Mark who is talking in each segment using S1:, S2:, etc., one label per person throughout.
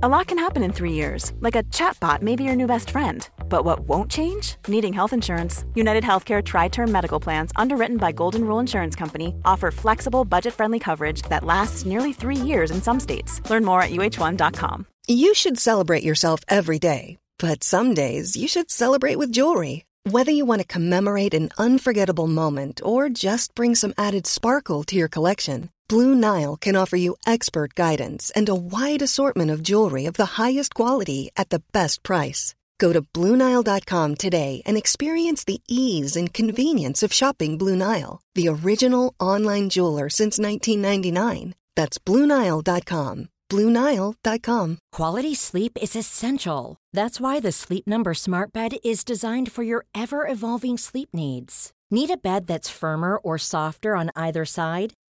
S1: A lot can happen in three years, like a chatbot may be your new best friend. But what won't change? Needing health insurance. United Healthcare Tri Term Medical Plans, underwritten by Golden Rule Insurance Company, offer flexible, budget friendly coverage that lasts nearly three years in some states. Learn more at uh1.com.
S2: You should celebrate yourself every day, but some days you should celebrate with jewelry. Whether you want to commemorate an unforgettable moment or just bring some added sparkle to your collection, Blue Nile can offer you expert guidance and a wide assortment of jewelry of the highest quality at the best price. Go to BlueNile.com today and experience the ease and convenience of shopping Blue Nile, the original online jeweler since 1999. That's BlueNile.com. BlueNile.com.
S3: Quality sleep is essential. That's why the Sleep Number Smart Bed is designed for your ever evolving sleep needs. Need a bed that's firmer or softer on either side?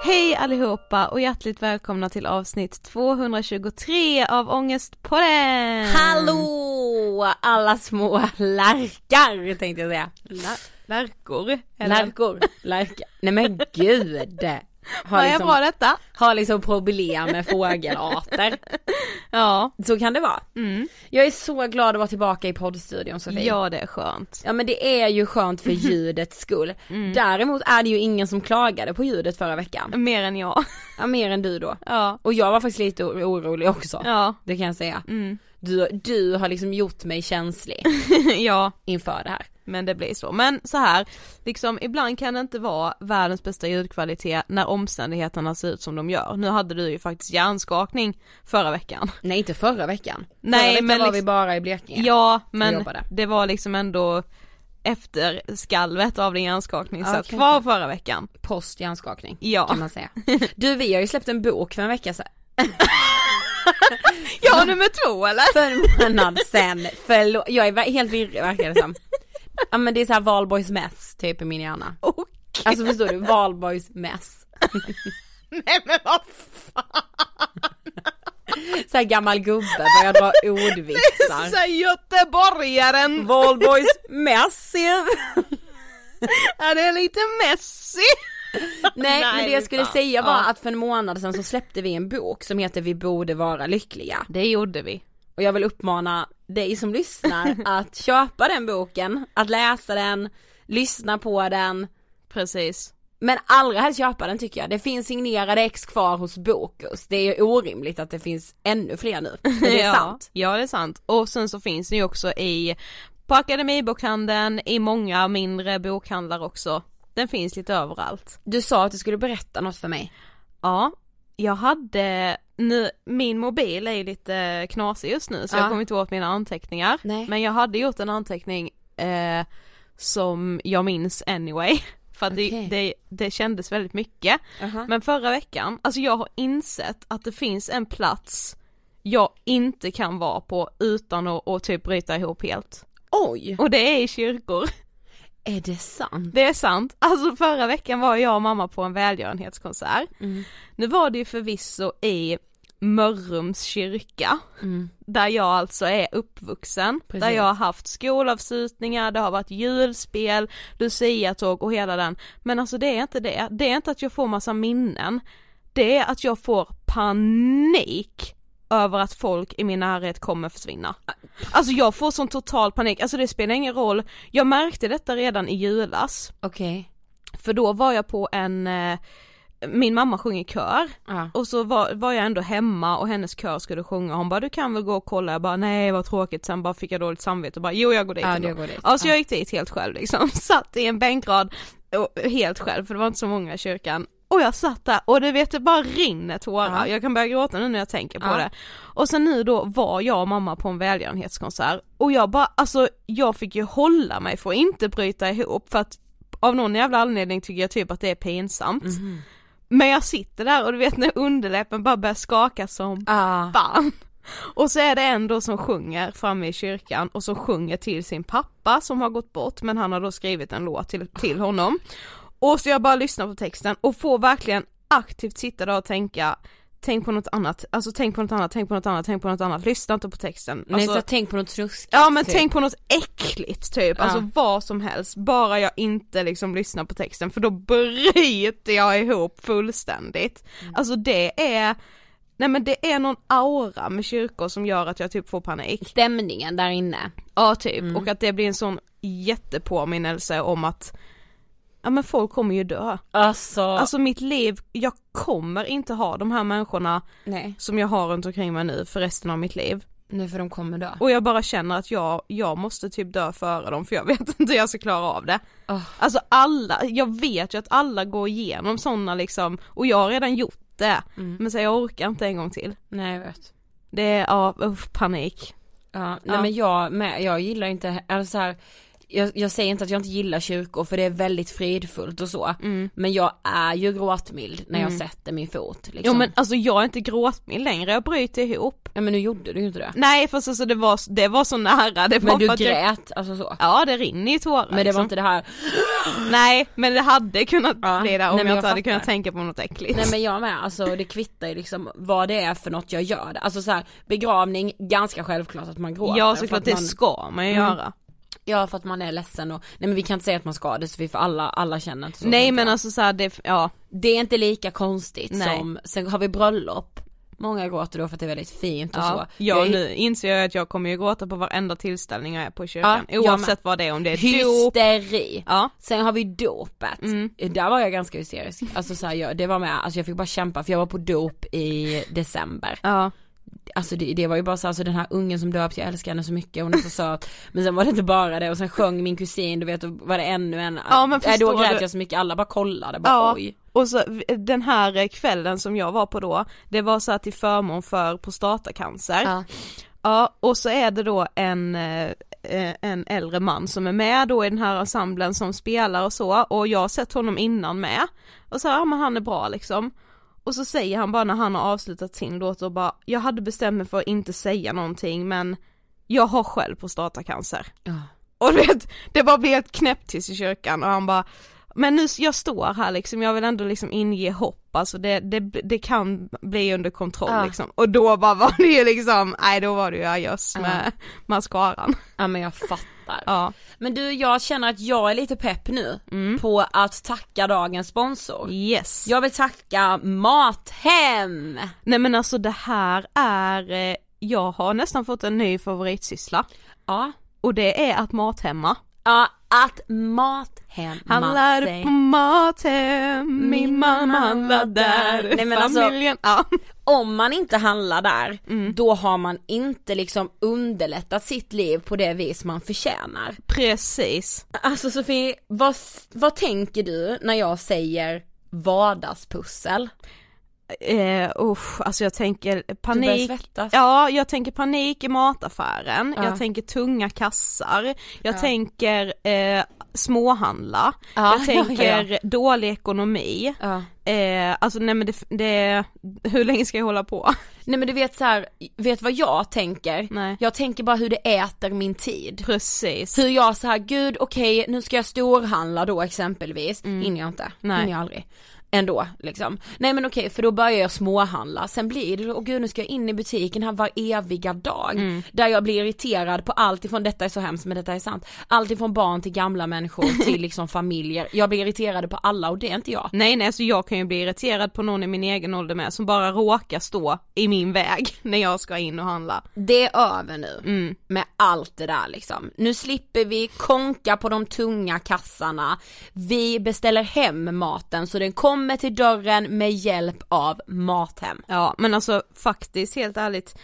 S4: Hej allihopa och hjärtligt välkomna till avsnitt 223 av Ångestpodden!
S5: Hallå alla små lärkar tänkte jag säga.
S4: Lärkor? eller?
S5: Lärkor, lärkar. Nej men gud! Har
S4: Vad är
S5: liksom,
S4: bra detta?
S5: har liksom problem med fågelarter.
S4: Ja.
S5: Så kan det vara.
S4: Mm.
S5: Jag är så glad att vara tillbaka i poddstudion Sofie.
S4: Ja det är skönt.
S5: Ja men det är ju skönt för ljudets skull.
S4: Mm.
S5: Däremot är det ju ingen som klagade på ljudet förra veckan.
S4: Mer än jag.
S5: Ja mer än du då.
S4: Ja.
S5: Och jag var faktiskt lite orolig också.
S4: Ja.
S5: Det kan jag säga.
S4: Mm.
S5: Du, du har liksom gjort mig känslig
S4: ja.
S5: inför det här.
S4: Men det blir så. Men så här, liksom ibland kan det inte vara världens bästa ljudkvalitet när omständigheterna ser ut som de gör. Nu hade du ju faktiskt hjärnskakning förra veckan.
S5: Nej inte förra veckan.
S4: Nej,
S5: förra veckan
S4: men
S5: var
S4: liksom-
S5: vi bara i Blekinge.
S4: Ja, men det var liksom ändå efter skalvet av din hjärnskakning
S5: Ja,
S4: satt kvar förra veckan.
S5: Post hjärnskakning
S4: Ja.
S5: kan man säga. Du vi har ju släppt en bok för en vecka sedan.
S4: Ja, nummer två eller?
S5: För en månad sen, förlåt, jag är helt virrig verkar det som. Ja men det är såhär valborgs mess typ i min hjärna.
S4: Och,
S5: Alltså förstår du, valborgs mess.
S4: nej men vad fan.
S5: Såhär gammal gubbe börjar dra ordvitsar.
S4: Såhär göteborgaren!
S5: Valborgs Messi.
S4: Ja det är lite Messi!
S5: Nej, men det jag skulle
S4: fan.
S5: säga var
S4: Ja.
S5: att för en månad sedan så släppte vi en bok som heter Vi borde vara lyckliga.
S4: Det gjorde vi.
S5: Och jag vill uppmana dig som lyssnar att köpa den boken, att läsa den, lyssna på den,
S4: Precis.
S5: men allra helst köpa den tycker jag. Det finns signerade ex kvar hos Bokus. Det är ju orimligt att det finns ännu fler nu. Men det är
S4: ja.
S5: sant.
S4: Ja det är sant. Och sen så finns det ju också i på Akademibokhandeln, i många mindre bokhandlar också. Den finns lite överallt.
S5: Du sa att du skulle berätta något för mig.
S4: Ja, jag hade, nu, min mobil är ju lite knasig just nu så
S5: Ja.
S4: jag kommer inte åt mina anteckningar.
S5: Nej.
S4: Men jag hade gjort en anteckning eh, som jag minns anyway. För att
S5: Okej.
S4: det, det, det kändes väldigt mycket. Men förra veckan, alltså jag har insett att det finns en plats jag inte kan vara på utan att, att typ bryta ihop helt.
S5: Oj!
S4: Och det är i kyrkor.
S5: Är det sant?
S4: Det är sant. Alltså förra veckan var jag och mamma på en välgörenhetskonsert.
S5: Mm.
S4: Nu var det ju förvisso i Mörrums kyrka,
S5: Mm.
S4: där jag alltså är uppvuxen, där
S5: Precis.
S4: jag har haft skolavslutningar, det har varit julspel, luciatåg och hela den. Men alltså det är inte det, det är inte att jag får massa minnen, det är att jag får panik över att folk i min närhet kommer försvinna. Alltså jag får sån total panik, alltså det spelar ingen roll, jag märkte detta redan i julas,
S5: Okej.
S4: för då var jag på en, eh, min mamma sjunger kör
S5: Ja.
S4: och så var, var jag ändå hemma och hennes kör skulle sjunga, hon bara du kan väl gå och kolla, jag bara nej vad tråkigt, sen bara fick jag dåligt samvete och bara jo jag går dit
S5: Ja, du går dit.
S4: Ja så
S5: Ja.
S4: jag gick dit helt själv liksom, satt i en bänkrad och, helt själv för det var inte så många i kyrkan och jag satt där och det vet det bara rinner tårar,
S5: Ja.
S4: jag kan börja gråta nu när jag tänker på
S5: Ja.
S4: det. Och sen nu då var jag och mamma på en välgörenhetskonsert och jag bara, alltså jag fick ju hålla mig för att inte bryta ihop för att av någon jävla anledning tycker jag typ att det är pinsamt.
S5: Mhm.
S4: Men jag sitter där och du vet när underläppen bara börjar skaka som
S5: Ah.
S4: fan. Och så är det en då som sjunger framme i kyrkan och som sjunger till sin pappa som har gått bort men han har då skrivit en låt till, till honom. Och så jag bara lyssnar på texten och får verkligen aktivt sitta där och tänka Tänk på något annat, alltså tänk på något annat, tänk på något annat, tänk på något annat, lyssna inte på texten.
S5: Nej
S4: Alltså,
S5: så tänk på något snuskigt.
S4: Ja men
S5: typ.
S4: tänk på något äckligt typ,
S5: Ja.
S4: alltså vad som helst, bara jag inte liksom lyssnar på texten för då bryter jag ihop fullständigt.
S5: Mm.
S4: Alltså det är, nej men det är någon aura med kyrkor som gör att jag typ får panik.
S5: Stämningen där inne.
S4: Ja typ,
S5: Mm.
S4: och att det blir en sån jättepåminnelse om att Ja men folk kommer ju dö.
S5: Alltså,
S4: Alltså mitt liv, jag kommer inte ha de här människorna
S5: nej.
S4: som jag har runt omkring mig nu för resten av mitt liv.
S5: Nu för de kommer dö.
S4: Och jag bara känner att jag, jag måste typ dö före dem för jag vet inte hur jag ska klara av det.
S5: Oh.
S4: Alltså alla, jag vet ju att alla går igenom sådana liksom, och jag har redan gjort det.
S5: Mm.
S4: Men så jag orkar inte en gång till.
S5: Nej jag vet.
S4: Det är, ja, uff, panik.
S5: Ja, nej
S4: Ja.
S5: men jag med, jag gillar inte, alltså så här, jag, jag säger inte att jag inte gillar kyrkor för det är väldigt fridfullt och så.
S4: Mm.
S5: Men jag är ju gråtmild när jag sätter min fot liksom.
S4: Jo men alltså jag är inte gråtmild längre, jag bryter ihop.
S5: Ja men nu gjorde du ju inte det.
S4: Nej fast alltså det var, det var så nära, det var
S5: Men du
S4: att jag,
S5: grät, alltså så.
S4: Ja det rinner ju tårar
S5: Men det
S4: liksom.
S5: var inte det här,
S4: Nej men det hade kunnat
S5: Ja,
S4: bli det
S5: nej,
S4: om
S5: men
S4: jag
S5: jag
S4: inte hade kunnat tänka på något äckligt.
S5: nej men jag med, alltså det kvittar ju liksom vad det är för något jag gör. Alltså så här, begravning, ganska självklart att man gråter.
S4: ja såklart
S5: att
S4: det
S5: man,
S4: ska man ju
S5: Mm.
S4: göra.
S5: Ja för att man är ledsen och, nej men vi kan inte säga att man ska det så vi får alla, alla känner inte så.
S4: Nej men alltså så här, det, ja.
S5: Det är inte lika konstigt
S4: Nej.
S5: som, sen har vi bröllop, många gråter då för att det är väldigt fint och
S4: Ja,
S5: så.
S4: ja
S5: Jag
S4: nu inser jag att jag kommer ju gråta på varenda tillställning jag är på i kyrkan,
S5: Ja,
S4: oavsett vad det är, om det är dop,
S5: Hysteri!
S4: ja,
S5: Sen har vi dopet,
S4: Mm.
S5: där var jag ganska hysterisk, alltså så här, jag, det var med, alltså jag fick bara kämpa för jag var på dop i december
S4: ja,
S5: Alltså det, det var ju bara så, alltså den här ungen som döpt, jag älskar henne så mycket, hon är så söt Men sen var det inte bara det och sen sjöng min kusin, du vet, och var det ännu en
S4: Ja, men
S5: Nej, Då
S4: förstår
S5: grät
S4: du?
S5: jag så mycket, alla bara kollade, bara
S4: Ja.
S5: oj
S4: och så den här kvällen som jag var på då, det var så här till förmån för prostatacancer, ja.
S5: Ja.
S4: och så är det då en eh, en äldre man som är med då i den här ensemblen som spelar och så och jag har sett honom innan med och så ja men han är bra liksom och så säger han bara när han har avslutat sin låt och bara jag hade bestämt mig för att inte säga någonting men jag har själv prostatacancer
S5: Ja.
S4: och du vet det bara blev helt knäpptyst i kyrkan och han bara men nu, jag står här liksom, jag vill ändå liksom inge hopp, alltså det, det, det kan bli under kontroll
S5: Ja.
S4: liksom. Och då bara var det ju liksom, nej då var det ju ajöss med mascaran.
S5: Ja men jag fattar.
S4: Ja.
S5: Men du jag känner att jag är lite pepp nu på att tacka dagens sponsor.
S4: Yes.
S5: Jag vill tacka Mathem!
S4: Nej men alltså det här är, eh, jag har nästan fått en ny favoritsyssla.
S5: Ja.
S4: Och det är att mathemma.
S5: Ja, att Mathem
S4: Handlar
S5: sig.
S4: på Mathem, min mamma handlar där.
S5: Nej, men alltså-
S4: Familjen, ja.
S5: Om man inte handlar där,
S4: Mm.
S5: då har man inte liksom underlättat sitt liv på det vis man förtjänar.
S4: Precis.
S5: Alltså Sofie, vad, vad tänker du när jag säger vardagspussel?
S4: Eh, usch, alltså jag tänker panik. Ja, jag tänker panik i mataffären,
S5: Ja.
S4: jag tänker tunga kassar, jag
S5: Ja.
S4: tänker eh, småhandla,
S5: Ja,
S4: jag tänker dålig ekonomi, eh, alltså nej men det, det, hur länge ska jag hålla på?
S5: Nej men du vet så här, vet vad jag tänker?
S4: Nej.
S5: Jag tänker bara hur det äter min tid.
S4: Precis.
S5: Hur jag så här, gud okej nu ska jag storhandla då exempelvis, hinner jag inte,
S4: Mm. Nej.
S5: hinner jag aldrig. Ändå liksom. Nej men okej för då börjar jag småhandla, sen blir det, åh gud nu ska jag in i butiken här var eviga dag.
S4: Mm.
S5: Där jag blir irriterad på allt ifrån, detta är så hemskt men detta är sant, allt ifrån barn till gamla människor till liksom familjer. Jag blir irriterad på alla och det är inte jag.
S4: Nej nej, så jag kan ju bli irriterad på någon i min egen ålder med som bara råkar stå i min väg när jag ska in och handla.
S5: Det är över nu
S4: Mm.
S5: med allt det där liksom. Nu slipper vi konka på de tunga kassarna. Vi beställer hem maten så den kommer till dörren med hjälp av Mathem.
S4: Ja men alltså faktiskt helt ärligt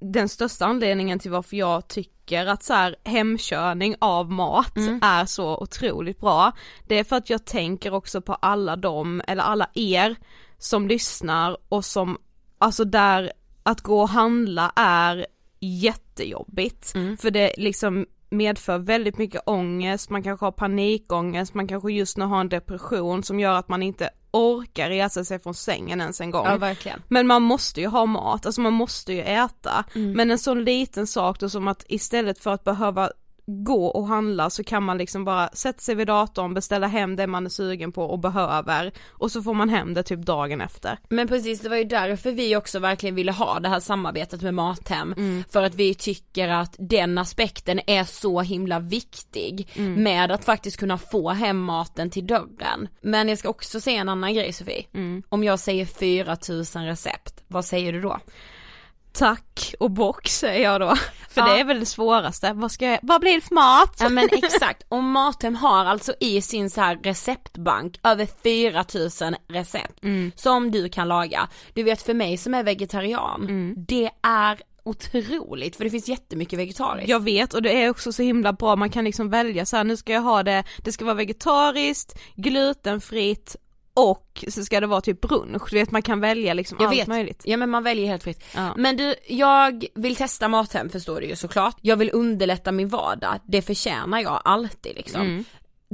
S4: den största anledningen till varför jag tycker att så här hemkörning av mat är så otroligt bra det är för att jag tänker också på alla dem, eller alla er som lyssnar och som, alltså där att gå och handla är jättejobbigt. För det liksom medför väldigt mycket ångest, man kanske har panikångest, man kanske just nu har en depression som gör att man inte orkar resa sig från sängen ens en gång.
S5: verkligen.
S4: Men man måste ju ha mat, alltså man måste ju äta. Men en sån liten sak då som att istället för att behöva gå och handla så kan man liksom bara sätta sig vid datorn, beställa hem det man är sugen på och behöver och så får man hem det typ dagen efter.
S5: Men precis, det var ju därför vi också verkligen ville ha det här samarbetet med Mathem. För att vi tycker att den aspekten är så himla viktig med att faktiskt kunna få hem maten till dörren. Men jag ska också säga en annan grej Sofie. Om jag säger 4000 recept, vad säger du då?
S4: Tack och bock säger jag då. För
S5: Ja.
S4: det är väl det svåraste, vad ska jag, vad blir det för mat?
S5: Ja men exakt, och Mathem har alltså i sin så här receptbank över 4000 recept som du kan laga. Du vet för mig som är vegetarian, det är otroligt för det finns jättemycket vegetariskt.
S4: Jag vet och det är också så himla bra, man kan liksom välja så här, nu ska jag ha det, det ska vara vegetariskt, glutenfritt och så ska det vara typ brunch, du vet man kan välja liksom
S5: Jag
S4: allt
S5: vet,
S4: möjligt.
S5: ja men man väljer helt fritt.
S4: Ja.
S5: Men du, jag vill testa Mathem förstår du ju såklart. Jag vill underlätta min vardag, det förtjänar jag alltid liksom.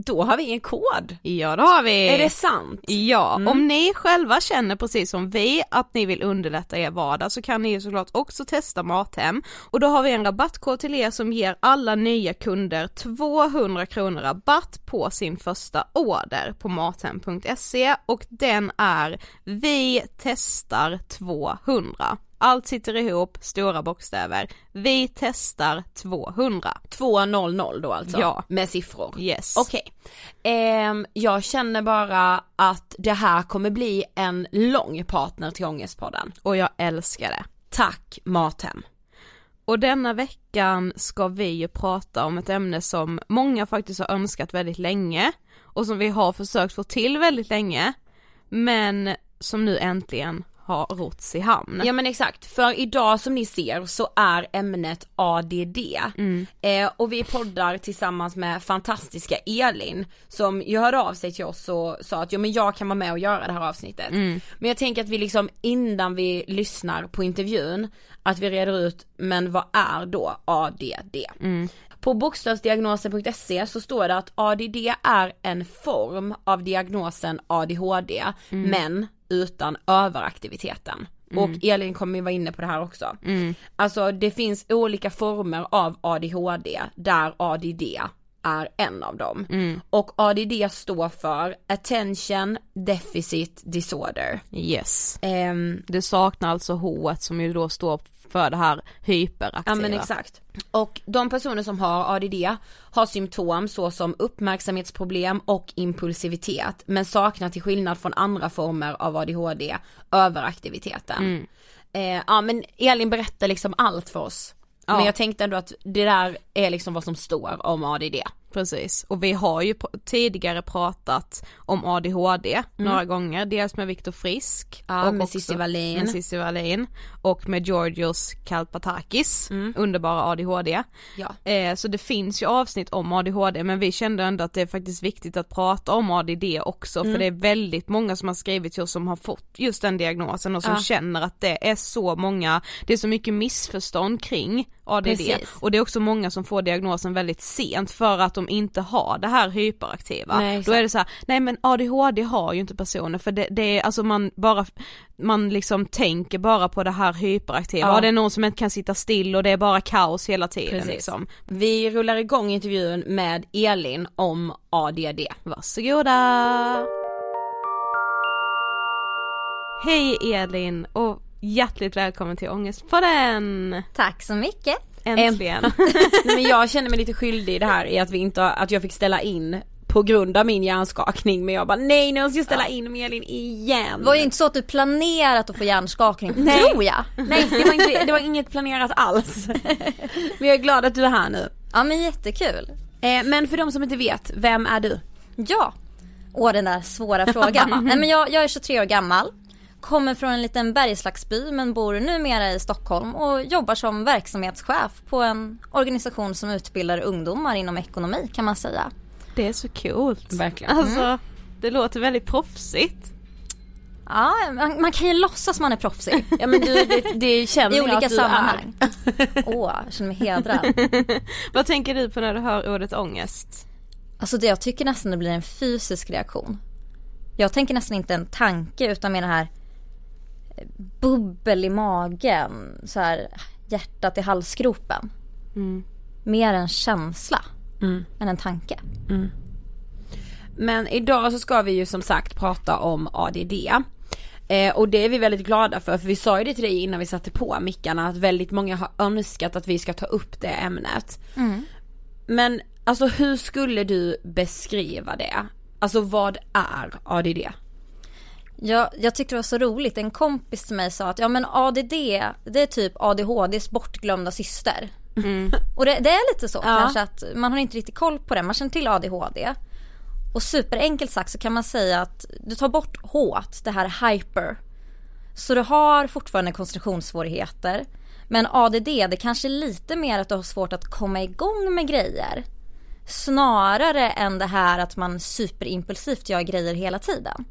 S5: Då har vi en kod.
S4: Ja det har vi!
S5: Är det sant?
S4: Ja,
S5: Mm.
S4: om ni själva känner precis som vi att ni vill underlätta er vardag så kan ni ju såklart också testa Mathem och då har vi en rabattkod till er som ger alla nya kunder 200 kronor rabatt på sin första order på mathem.se och den är vi testar 200. Allt sitter ihop, stora bokstäver. Vi testar 200.
S5: 200 då alltså?
S4: Ja.
S5: Med siffror?
S4: Yes.
S5: Okej. Ehm, jag känner bara att det här kommer bli en lång partner till Ångestpodden.
S4: Och jag älskar det.
S5: Tack Mathem.
S4: Och denna veckan ska vi ju prata om ett ämne som många faktiskt har önskat väldigt länge och som vi har försökt få till väldigt länge men som nu äntligen har rots i hamn.
S5: Ja men exakt, för idag som ni ser så är ämnet ADD. Eh, och vi poddar tillsammans med fantastiska Elin som ju hörde av sig till oss och sa att jo men jag kan vara med och göra det här avsnittet. Men jag tänker att vi liksom innan vi lyssnar på intervjun, att vi reder ut, men vad är då ADD? På bokstavsdiagnosen.se så står det att ADD är en form av diagnosen ADHD, men utan överaktiviteten. Och Elin kommer ju vara inne på det här också. Alltså det finns olika former av ADHD där ADD är en av dem. Och ADD står för Attention Deficit Disorder.
S4: Yes.
S5: Ehm,
S4: Det saknar alltså H som ju då står för det här hyperaktiva.
S5: Ja men exakt. Och de personer som har ADD har symptom såsom uppmärksamhetsproblem och impulsivitet men saknar till skillnad från andra former av ADHD överaktiviteten. Eh, ja men Elin berättar liksom allt för oss.
S4: Ja.
S5: Men jag tänkte ändå att det där är liksom vad som står om ADD.
S4: Precis, och vi har ju tidigare pratat om ADHD några gånger, dels med Viktor Frisk
S5: Mm. Ja,
S4: och
S5: med Cissi Wallin.
S4: Wallin och med Georgios Kalpatakis,
S5: Mm.
S4: underbara ADHD.
S5: Ja.
S4: Eh, så det finns ju avsnitt om ADHD men vi kände ändå att det är faktiskt viktigt att prata om ADD också
S5: Mm.
S4: för det är väldigt många som har skrivit till oss som har fått just den diagnosen och som
S5: Ja.
S4: känner att det är så många, det är så mycket missförstånd kring ADD
S5: Precis.
S4: och det är också många som får diagnosen väldigt sent för att de inte har det här hyperaktiva.
S5: Nej,
S4: Då är det så här, nej men ADHD har ju inte personer för det, det är alltså man bara, man liksom tänker bara på det här hyperaktiva,
S5: ja.
S4: det är någon som inte kan sitta still och det är bara kaos hela tiden
S5: Precis.
S4: liksom.
S5: Vi rullar igång intervjun med Elin om ADD.
S4: Varsågoda! Hej Elin och hjärtligt välkommen till Ångestpodden!
S6: Tack så mycket.
S4: Äntligen!
S5: Nej, men jag känner mig lite skyldig i det här i att vi inte, att jag fick ställa in på grund av min hjärnskakning men jag bara nej nu måste jag ställa in med Elin igen.
S6: Det var ju inte så att du planerat att få hjärnskakning,
S5: Nej.
S6: tror jag.
S5: Nej det var, inte, det var inget planerat alls. Men jag är glad att du är här nu.
S6: Ja men jättekul.
S5: Eh, men för de som inte vet, vem är du?
S6: Ja. Åh den där svåra frågan. Nej men jag, jag är 23 år gammal. Kommer från en liten bergslagsby men bor numera i Stockholm och jobbar som verksamhetschef på en organisation som utbildar ungdomar inom ekonomi kan man säga.
S4: Det är så coolt!
S5: Verkligen.
S4: Alltså, det låter väldigt proffsigt.
S6: Ja, man, man kan ju låtsas man är proffsig.
S5: Ja men du, det, det känner
S6: I
S5: jag
S6: olika
S5: att du
S6: sammanhang.
S5: är.
S6: Åh, jag känner mig hedrad.
S4: Vad tänker du på när du hör ordet ångest?
S6: Alltså det jag tycker nästan det blir en fysisk reaktion. Jag tänker nästan inte en tanke utan mer det här bubbel i magen, så här hjärtat i halsgropen.
S4: Mm.
S6: Mer en känsla
S5: Mm.
S6: än en tanke.
S5: Men idag så ska vi ju som sagt prata om ADD. Eh, och det är vi väldigt glada för, för vi sa ju det till dig innan vi satte på mickarna att väldigt många har önskat att vi ska ta upp det ämnet. Men alltså hur skulle du beskriva det? Alltså vad är ADD?
S6: Jag, jag tyckte det var så roligt, en kompis till mig sa att ja men ADD det är typ ADHDs bortglömda syster. Och det, det är lite så
S5: Ja.
S6: kanske att man har inte riktigt koll på det, man känner till ADHD. Och superenkelt sagt så kan man säga att du tar bort H, det här hyper. Så du har fortfarande koncentrationssvårigheter. Men ADD det kanske är lite mer att du har svårt att komma igång med grejer. Snarare än det här att man superimpulsivt gör grejer hela tiden.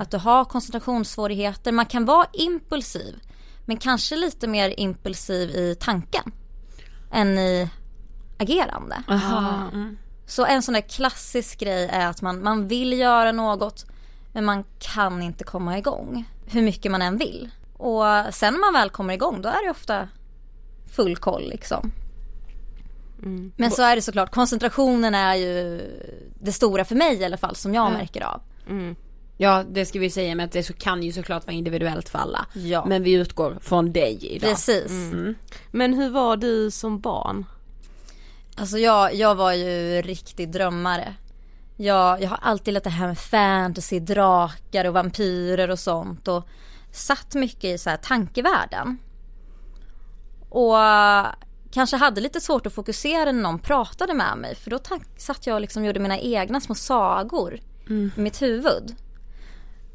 S6: Att du har koncentrationssvårigheter, man kan vara impulsiv. Men kanske lite mer impulsiv i tanken. Än i agerande.
S5: Aha.
S6: Så en sån där klassisk grej är att man, man vill göra något men man kan inte komma igång. Hur mycket man än vill. Och sen när man väl kommer igång då är det ofta full koll liksom. Men så är det såklart, koncentrationen är ju det stora för mig i alla fall som jag märker av.
S5: Ja det ska vi säga med att det så kan ju såklart vara individuellt för alla.
S6: Ja.
S5: Men vi utgår från dig idag.
S6: Precis.
S4: Men hur var du som barn?
S6: Alltså jag, jag var ju riktig drömmare. Jag, jag har alltid gillat det här med fantasy, drakar och vampyrer och sånt och satt mycket i så här tankevärlden. Och kanske hade lite svårt att fokusera när någon pratade med mig för då satt jag och liksom gjorde mina egna små sagor i mitt huvud.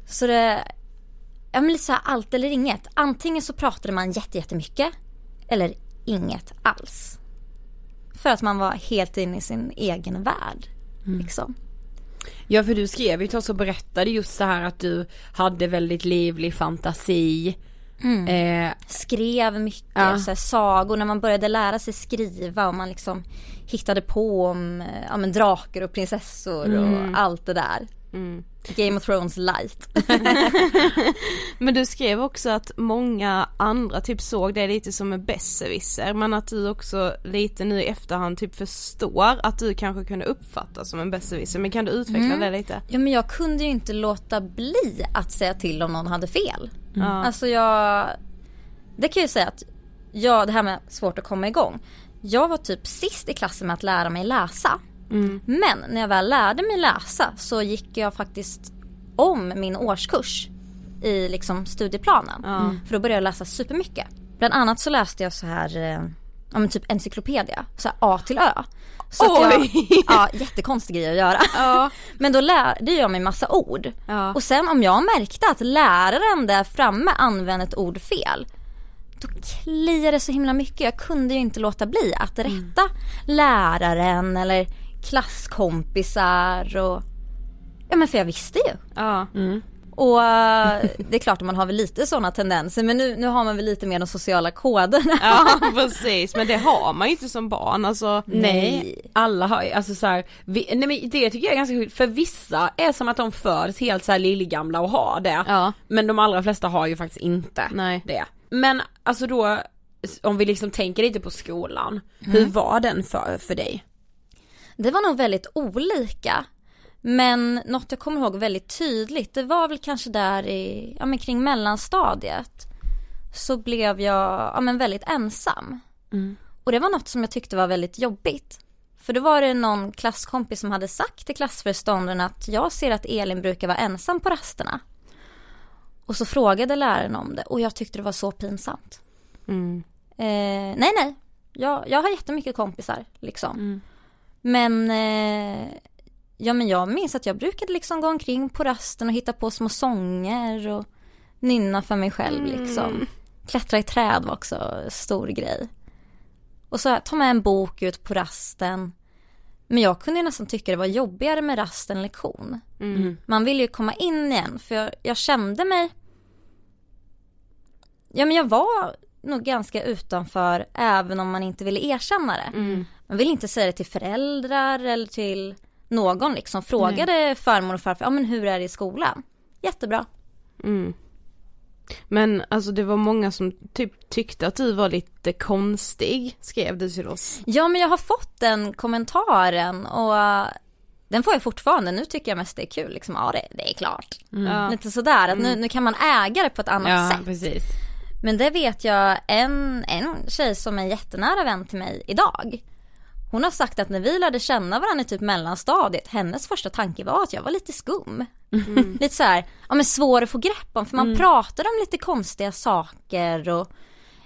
S6: Så det, ja men lite så här allt eller inget. Antingen så pratade man jätte, jättemycket eller inget alls. För att man var helt inne i sin egen värld. Liksom.
S5: Ja för du skrev ju till oss och berättade just så här att du hade väldigt livlig fantasi. Eh,
S6: Skrev mycket
S5: Ja.
S6: så här, sagor när man började lära sig skriva och man liksom hittade på om eh, ja, men drakar och prinsessor och allt det där.
S4: Mm.
S6: Game of Thrones light.
S4: Men du skrev också att många andra typ såg det lite som en besserwisser men att du också lite nu i efterhand typ förstår att du kanske kunde uppfattas som en besserwisser men kan du utveckla
S6: Mm.
S4: det lite?
S6: Ja men jag kunde ju inte låta bli att säga till om någon hade fel.
S4: Ja.
S6: Alltså jag, det kan jag ju säga att, ja det här med svårt att komma igång. Jag var typ sist i klassen med att lära mig läsa.
S4: Mm.
S6: Men när jag väl lärde mig läsa så gick jag faktiskt om min årskurs i liksom studieplanen.
S4: Ja.
S6: För då började jag läsa supermycket. Bland annat så läste jag så här, eh, ja men typ encyklopedia, så här A till Ö. Så att jag, ja jättekonstig grej att göra.
S4: Ja.
S6: Men då lärde jag mig massa ord.
S4: Ja.
S6: Och sen om jag märkte att läraren där framme använde ett ord fel. Då kliade det så himla mycket. Jag kunde ju inte låta bli att rätta läraren eller klasskompisar och Ja men för jag visste ju.
S4: Ja.
S6: Och eh, det är klart att man har väl lite sådana tendenser men nu, nu har man väl lite mer de sociala koderna.
S4: ja precis men det har man ju inte som barn alltså.
S5: Nej, alla har ju, alltså så här, vi, nej men det tycker jag är ganska sjukt, för vissa är som att de föds helt så här lillgamla och har det.
S4: Ja.
S5: Men de allra flesta har ju faktiskt inte
S4: Nej.
S5: det. Men alltså då, om vi liksom tänker lite på skolan, hur var den för, för dig?
S6: Det var nog väldigt olika. Men något jag kommer ihåg väldigt tydligt, det var väl kanske där i, ja men kring mellanstadiet. Så blev jag, ja men väldigt ensam. Och det var något som jag tyckte var väldigt jobbigt. För då var det någon klasskompis som hade sagt till klassföreståndaren att jag ser att Elin brukar vara ensam på rasterna. Och så frågade läraren om det och jag tyckte det var så pinsamt.
S4: Mm.
S6: Eh, nej nej, jag, jag har jättemycket kompisar liksom. Men, eh, ja men jag minns att jag brukade liksom gå omkring på rasten och hitta på små sånger och nynna för mig själv liksom. Klättra i träd var också stor grej. Och så ta med en bok ut på rasten. Men jag kunde ju nästan tycka det var jobbigare med rast än lektion. Man ville ju komma in igen för jag, jag kände mig Ja men jag var nog ganska utanför även om man inte ville erkänna det. Man ville inte säga det till föräldrar eller till någon liksom. Frågade farmor och farfar, ja men hur är det i skolan? Jättebra.
S4: Mm. Men alltså det var många som typ tyckte att du var lite konstig, skrev du till oss.
S6: Ja men jag har fått den kommentaren och uh, den får jag fortfarande. Nu tycker jag mest det är kul liksom. Ja det, det är klart.
S4: Ja.
S6: Lite sådär att nu, nu kan man äga det på ett annat sätt.
S5: precis.
S6: Men det vet jag en, en tjej som är jättenära vän till mig idag. Hon har sagt att när vi lärde känna varandra i typ mellanstadiet, hennes första tanke var att jag var lite skum. lite så här, ja men svår att få grepp om för man pratade om lite konstiga saker och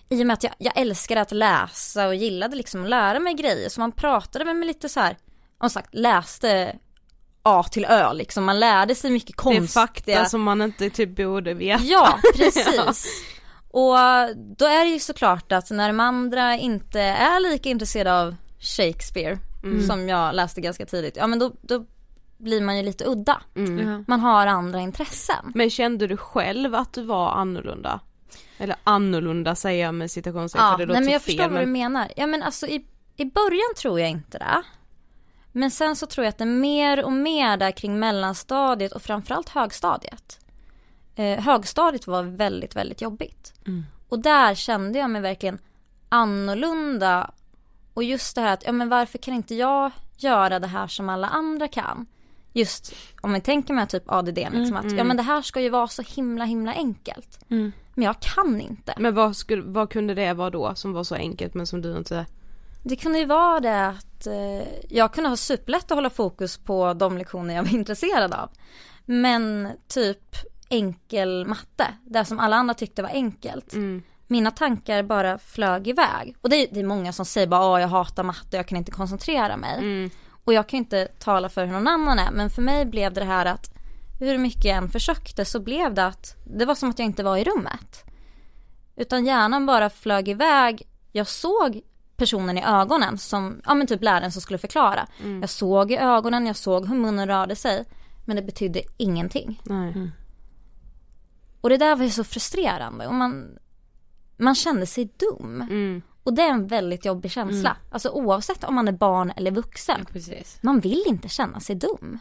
S6: i och med att jag, jag älskade att läsa och gillade liksom att lära mig grejer så man pratade med mig lite så här, om sagt läste A till Ö liksom, man lärde sig mycket
S4: Det är
S6: konstiga
S4: fakta som man inte typ borde veta.
S6: Ja, precis. Och då är det ju såklart att när de andra inte är lika intresserade av Shakespeare, som jag läste ganska tidigt, ja men då, då blir man ju lite udda.
S4: Mm.
S6: Man har andra intressen.
S4: Men kände du själv att du var annorlunda? Eller annorlunda säger jag med citationstecken
S6: Ja,
S4: för det
S6: nej
S4: låter
S6: men jag
S4: fel,
S6: förstår vad du menar. Ja men alltså i, i början tror jag inte det. Men sen så tror jag att det är mer och mer där kring mellanstadiet och framförallt högstadiet. Eh, högstadiet var väldigt, väldigt jobbigt. Och där kände jag mig verkligen annorlunda. Och just det här att, ja men varför kan inte jag göra det här som alla andra kan? Just om vi tänker med typ ADD, liksom att ja men det här ska ju vara så himla himla enkelt. Men jag kan inte.
S4: Men vad, skulle, vad kunde det vara då som var så enkelt men som du inte
S6: Det kunde ju vara det att eh, jag kunde ha superlätt att hålla fokus på de lektioner jag var intresserad av. Men typ enkel matte, det som alla andra tyckte var enkelt. Mina tankar bara flög iväg. Och det är, det är många som säger bara, åh jag hatar matte, jag kan inte koncentrera mig. Och jag kan ju inte tala för hur någon annan är, men för mig blev det det här att hur mycket jag än försökte så blev det att det var som att jag inte var i rummet. Utan hjärnan bara flög iväg. Jag såg personen i ögonen som, ja men typ läraren som skulle förklara. Jag såg i ögonen, jag såg hur munnen rörde sig. Men det betydde ingenting.
S4: Nej.
S6: Och det där var ju så frustrerande och man, man kände sig dum.
S4: Mm.
S6: Och det är en väldigt jobbig känsla. Alltså oavsett om man är barn eller vuxen.
S5: Precis.
S6: Man vill inte känna sig dum.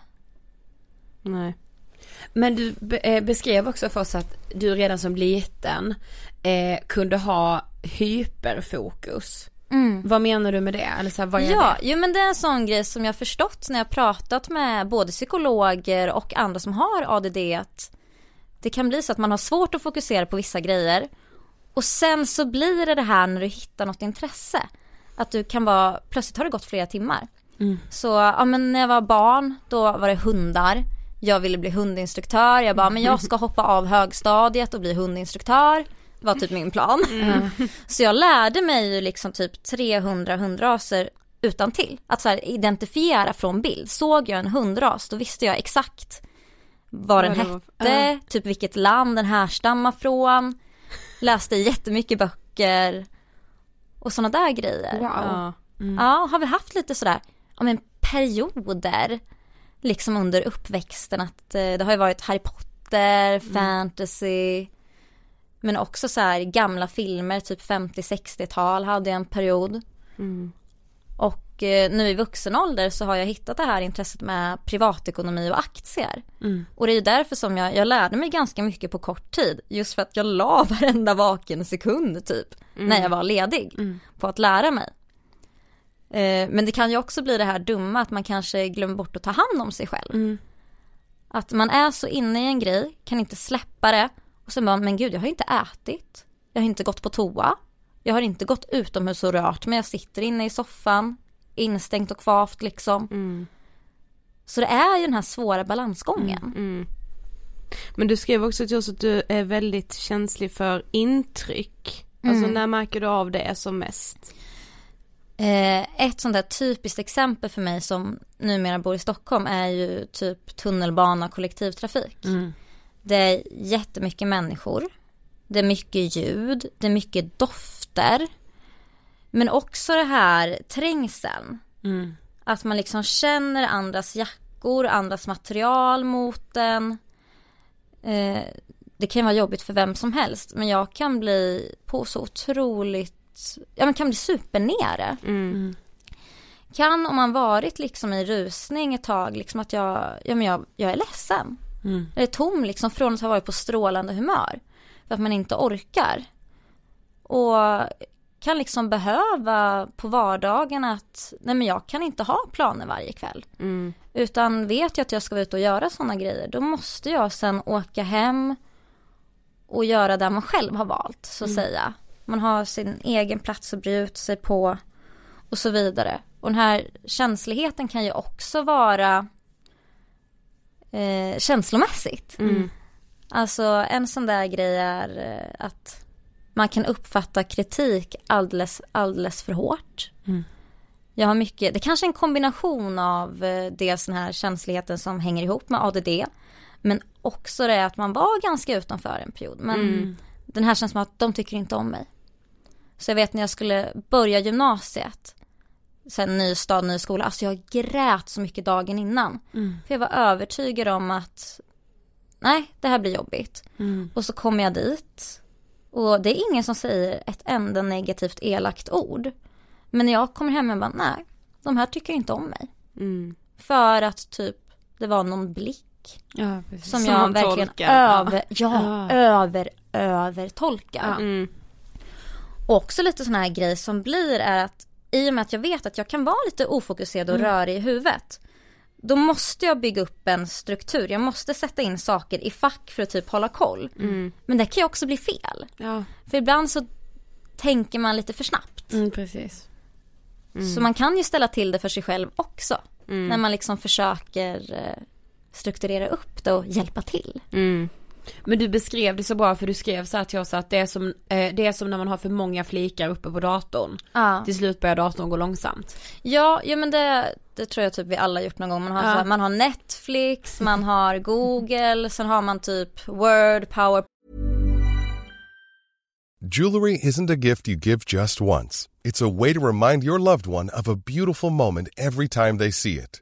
S4: Nej.
S5: Men du eh, beskrev också för oss att du redan som liten eh, kunde ha hyperfokus. Vad menar du med det? Eller så här, vad är
S6: Ja,
S5: det?
S6: jo men det är en sån grej som jag förstått när jag pratat med både psykologer och andra som har ADD att det kan bli så att man har svårt att fokusera på vissa grejer och sen så blir det det här när du hittar något intresse. Att du kan vara, plötsligt har det gått flera timmar. Så ja men när jag var barn då var det hundar. Jag ville bli hundinstruktör. Jag bara, men jag ska hoppa av högstadiet och bli hundinstruktör. Det var typ min plan. Så jag lärde mig ju liksom typ 300 hundraser utan till. Att så här identifiera från bild. Såg jag en hundras då visste jag exakt vad den hette, typ vilket land den härstammar från. Läste jättemycket böcker och sådana där grejer.
S4: Ja.
S6: Ja, har vi haft lite sådär, ja men perioder liksom under uppväxten att eh, det har ju varit Harry Potter, fantasy men också så här gamla filmer, typ 50-60-tal hade jag en period. Och eh, nu i vuxen ålder så har jag hittat det här intresset med privatekonomi och aktier. Och det är ju därför som jag, jag lärde mig ganska mycket på kort tid. Just för att jag la varenda vaken sekund typ när jag var ledig på att lära mig. Eh, Men det kan ju också bli det här dumma att man kanske glömmer bort att ta hand om sig själv. Att man är så inne i en grej, kan inte släppa det och sen bara, men gud jag har inte ätit. Jag har inte gått på toa. Jag har inte gått utomhus och rört mig, jag sitter inne i soffan. Instängt och kvavt liksom. Så det är ju den här svåra balansgången.
S4: Men du skrev också till oss att du är väldigt känslig för intryck. Alltså när märker du av det som mest?
S6: Eh, ett sånt där typiskt exempel för mig som numera bor i Stockholm är ju typ tunnelbana och kollektivtrafik. Det är jättemycket människor. Det är mycket ljud, det är mycket dofter. Men också det här trängseln. Att man liksom känner andras jackor, andras material mot en. Eh, det kan vara jobbigt för vem som helst men jag kan bli på så otroligt, ja men kan bli supernere. Kan om man varit liksom i rusning ett tag, liksom att jag, ja men jag, jag är ledsen. Jag är tom liksom från att ha varit på strålande humör. För att man inte orkar. Och kan liksom behöva på vardagen att, nej men jag kan inte ha planer varje kväll. Utan vet jag att jag ska vara ute och göra sådana grejer, då måste jag sen åka hem och göra det man själv har valt, så att säga. Man har sin egen plats att bre ut sig på och så vidare. Och den här känsligheten kan ju också vara eh, känslomässigt. Alltså en sån där grej är eh, att man kan uppfatta kritik alldeles, alldeles för hårt. Jag har mycket, det kanske är en kombination av eh, dels den här känsligheten som hänger ihop med ADD. Men också det att man var ganska utanför en period. Men den här känns som att de tycker inte om mig. Så jag vet när jag skulle börja gymnasiet. Sen ny stad, ny skola. Alltså jag grät så mycket dagen innan. För jag var övertygad om att nej, det här blir jobbigt. Och så kommer jag dit. Och det är ingen som säger ett enda negativt elakt ord. Men när jag kommer hem och bara, nej, de här tycker inte om mig. För att typ, det var någon blick
S5: Ja,
S6: som,
S4: Som
S6: jag verkligen
S4: tolkar.
S6: över, ja, över, över tolkar. Och också lite sån här grej som blir är att i och med att jag vet att jag kan vara lite ofokuserad och rörig i huvudet. Då måste jag bygga upp en struktur, jag måste sätta in saker i fack för att typ hålla koll. Men det kan ju också bli fel.
S5: Ja,
S6: För ibland så tänker man lite för snabbt.
S5: mm, precis.
S6: Så man kan ju ställa till det för sig själv också. När man liksom försöker eh, strukturera upp det och hjälpa till.
S5: Men du beskrev det så bra för du skrev så här till oss att det är som, eh, det är som när man har för många flikar uppe på datorn.
S6: Ja.
S5: Till slut börjar datorn gå långsamt.
S6: Ja, ja men det, det tror jag typ vi alla gjort någon gång. Man har, så här, man har Netflix, man har Google, sen har man typ Word, Power
S7: Jewelry isn't a gift you give just once. It's a way to remind your loved one of a beautiful moment every time they see it.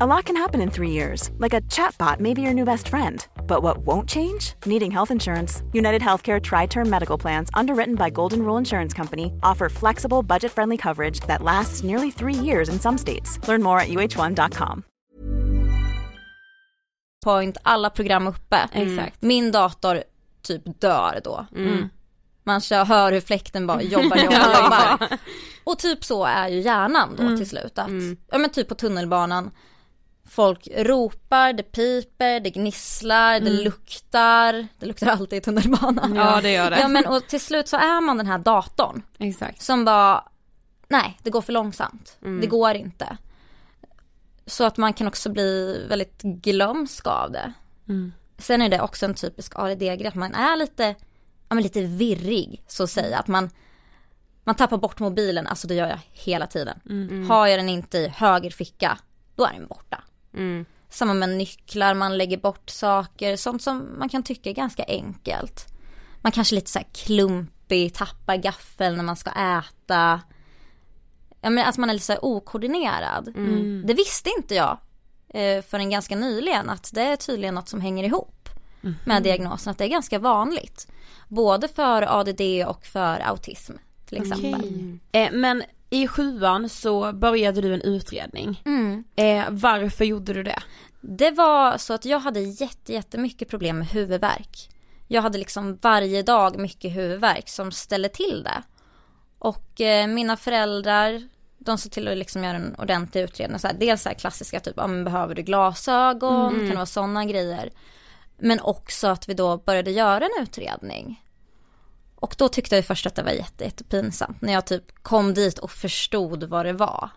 S1: A lot can happen in three years, like a chatbot may be your new best friend. But what won't change? Needing health insurance. United Healthcare Tri Term Medical Plans, underwritten by Golden Rule Insurance Company, offer flexible, budget friendly coverage that lasts nearly three years in some states. Learn more at uh1.com.
S6: Point, alla program uppe.
S5: Exakt.
S6: Min dator typ dör då. Man kör, hör hur fläkten bara jobbar, jobbar, jobbar. Och typ så är ju hjärnan då till slut. Att, Ja men typ på tunnelbanan. Folk ropar, det piper, det gnisslar, det luktar. Det luktar alltid i tunnelbanan.
S5: Ja, det gör det.
S6: Ja men och till slut så är man den här datorn.
S5: Exakt.
S6: Som bara, nej det går för långsamt. Det går inte. Så att man kan också bli väldigt glömsk av det. Sen är det också en typisk ADD-grej att man är lite, ja men lite virrig så att säga. Att man, man tappar bort mobilen, alltså det gör jag hela tiden. Har jag den inte i höger ficka, då är den borta. Samma med nycklar, man lägger bort saker, sånt som man kan tycka är ganska enkelt. Man kanske är lite så här klumpig, tappar gaffeln när man ska äta. Ja men att man är lite så här okoordinerad. Det visste inte jag eh, förrän ganska nyligen att det är tydligen något som hänger ihop med diagnosen, att det är ganska vanligt. Både för ADD och för autism till exempel.
S5: Eh, men i sjuan så började du en utredning.
S6: Mm.
S5: Eh, varför gjorde du det?
S6: Det var så att jag hade jätte, jättemycket problem med huvudvärk. Jag hade liksom varje dag mycket huvudvärk som ställde till det. Och eh, mina föräldrar, de såg till att liksom göra en ordentlig utredning. Så här, dels så här klassiska typ, ja, men behöver du glasögon, kan det vara sådana grejer. Men också att vi då började göra en utredning. Och då tyckte jag först att det var jätte, jättepinsamt när jag typ kom dit och förstod vad det var.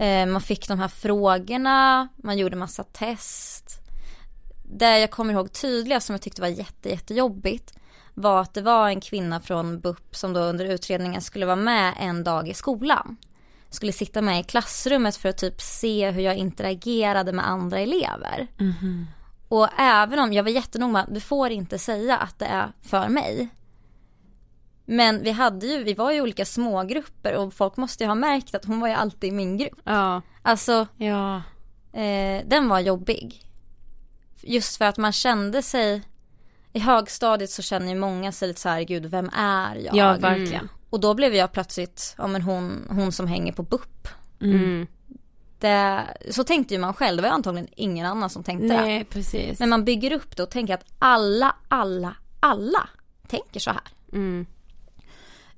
S6: Eh, man fick de här frågorna, man gjorde massa test. Det jag kommer ihåg tydligast som jag tyckte var jätte, jättejobbigt var att det var en kvinna från BUP som då under utredningen skulle vara med en dag i skolan. Skulle sitta med i klassrummet för att typ se hur jag interagerade med andra elever. Och även om jag var jättenoga med du får inte säga att det är för mig. Men vi hade ju, vi var ju olika smågrupper och folk måste ju ha märkt att hon var ju alltid i min grupp.
S4: Ja.
S6: Alltså,
S5: Ja.
S6: eh, den var jobbig. Just för att man kände sig, i högstadiet så känner ju många sig lite så här, gud vem är jag?
S5: Ja, verkligen.
S6: Och då blev jag plötsligt, ja men hon, hon som hänger på BUP.
S4: Mm.
S6: Det, så tänkte ju man själv, det var antagligen ingen annan som tänkte det.
S5: Nej, precis.
S6: Men man bygger upp det och tänker att alla, alla, alla tänker så här.
S4: Mm.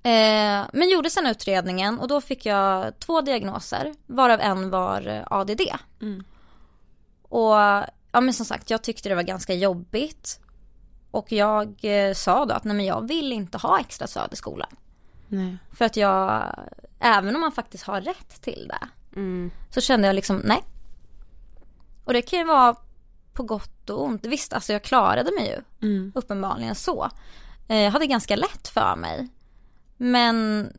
S6: Eh, men gjorde sen utredningen och då fick jag två diagnoser, varav en var eh, ADD. Och ja men som sagt, jag tyckte det var ganska jobbigt. Och jag eh, sa då att nej men jag vill inte ha extra stöd i skolan.
S5: Nej.
S6: För att jag, även om man faktiskt har rätt till det,
S4: Mm.
S6: så kände jag liksom nej. Och det kan ju vara på gott och ont. Visst, alltså jag klarade mig ju.
S5: Mm.
S6: Uppenbarligen så. Eh, Jag hade ganska lätt för mig. Men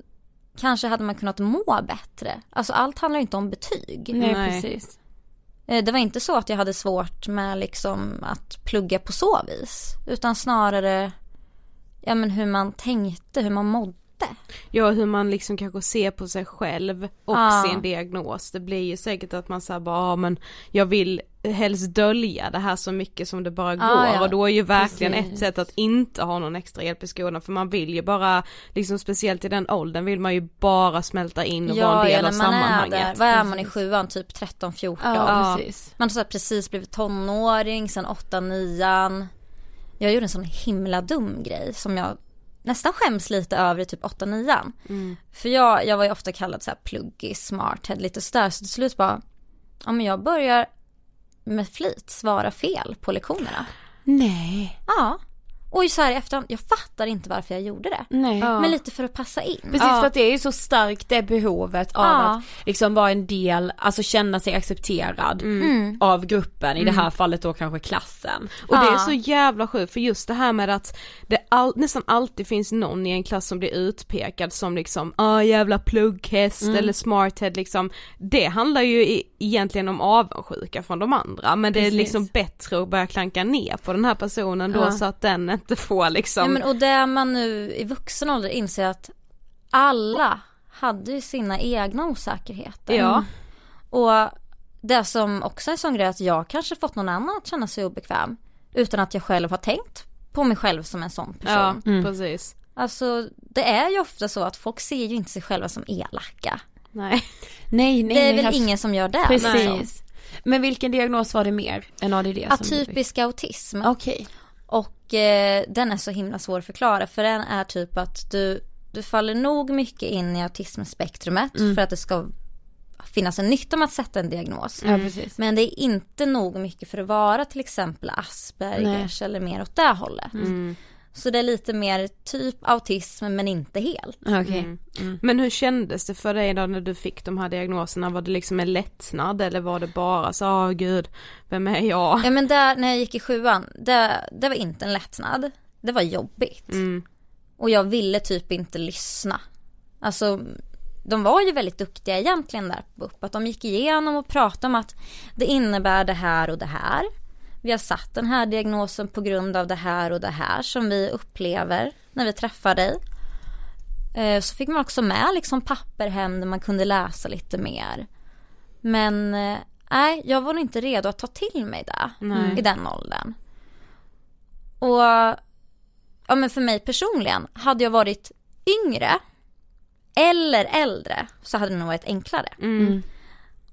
S6: kanske hade man kunnat må bättre. Alltså allt handlar ju inte om betyg.
S5: Nej,
S4: Nej.
S5: precis.
S6: Eh, Det var inte så att jag hade svårt med liksom att plugga på så vis. Utan snarare ja, men hur man tänkte, hur man mådde.
S4: Ja hur man liksom kanske ser på sig själv och
S6: Ja.
S4: sin diagnos. Det blir ju säkert att man säger bara, ja men jag vill helst dölja det här så mycket som det bara går
S6: Ja, ja.
S4: och då är ju verkligen
S5: Precis.
S4: ett sätt att inte ha någon extra hjälp i skolan för man vill ju bara, liksom speciellt i den åldern vill man ju bara smälta in och vara en del
S6: ja,
S4: av
S6: är
S4: sammanhanget.
S6: där, vad är man i sjuan, typ 13, 14?
S5: Ja, precis.
S6: Man har så precis blivit tonåring, sen 8, 9 Jag gjorde en sån himla dum grej som jag nästan skäms lite över i typ 8, 9 För jag, jag var ju ofta kallad så här pluggig, smarthead, lite sådär. Så till slut bara, ja men jag börjar med flit svara fel på lektionerna.
S5: Nej.
S6: Ja. Och så här i efterhand, jag fattar inte varför jag gjorde det.
S5: Nej.
S6: Men lite för att passa in.
S5: Precis för att det är ju så starkt det behovet av
S6: Ja.
S5: att liksom vara en del, alltså känna sig accepterad
S6: Mm.
S5: av gruppen, i det här fallet då kanske klassen.
S4: Och det är
S6: Ja.
S4: så jävla sjukt för just det här med att det all, nästan alltid finns någon i en klass som blir utpekad som liksom, ah jävla plugghäst
S6: Mm.
S4: eller smarthead liksom. Det handlar ju i, egentligen om avundsjuka från de andra men det är
S5: Precis.
S4: liksom bättre att börja klanka ner på den här personen då
S5: Ja.
S4: så att den inte får liksom
S6: Ja, men, och det man nu i vuxen ålder inser att alla hade ju sina egna osäkerheter.
S4: Ja.
S6: Och det som också är en sån grej att jag kanske fått någon annan att känna sig obekväm utan att jag själv har tänkt på mig själv som en sån person.
S4: Ja, precis.
S6: Alltså det är ju ofta så att folk ser ju inte sig själva som elaka.
S4: Nej.
S5: Nej, nej,
S6: Det är
S5: nej,
S6: väl
S5: här-
S6: ingen som gör det.
S5: Precis. Men vilken diagnos var det mer än ADD?
S6: Atypisk autism.
S5: Okej.
S6: Och eh, den är så himla svår att förklara för den är typ att du, du faller nog mycket in i autismspektrumet för att det ska finnas en nytta med att sätta en diagnos.
S5: Precis.
S6: Men det är inte nog mycket för att vara till exempel Aspergers eller mer åt det hållet. Så det är lite mer typ autism men inte helt.
S5: Okej.
S4: Men hur kändes det för dig då när du fick de här diagnoserna? Var det liksom en lättnad eller var det bara så, åh gud, vem är jag?
S6: Ja men där när jag gick i sjuan, det, det var inte en lättnad. Det var jobbigt. Och jag ville typ inte lyssna. Alltså de var ju väldigt duktiga egentligen där på BUP. Att de gick igenom och pratade om att det innebär det här och det här. Vi har satt den här diagnosen på grund av det här och det här som vi upplever när vi träffar dig. Eh, Så fick man också med liksom papper hem där man kunde läsa lite mer. Men eh, nej, jag var inte redo att ta till mig det
S4: Nej.
S6: i den åldern. Och ja men för mig personligen, hade jag varit yngre eller äldre så hade det nog varit enklare.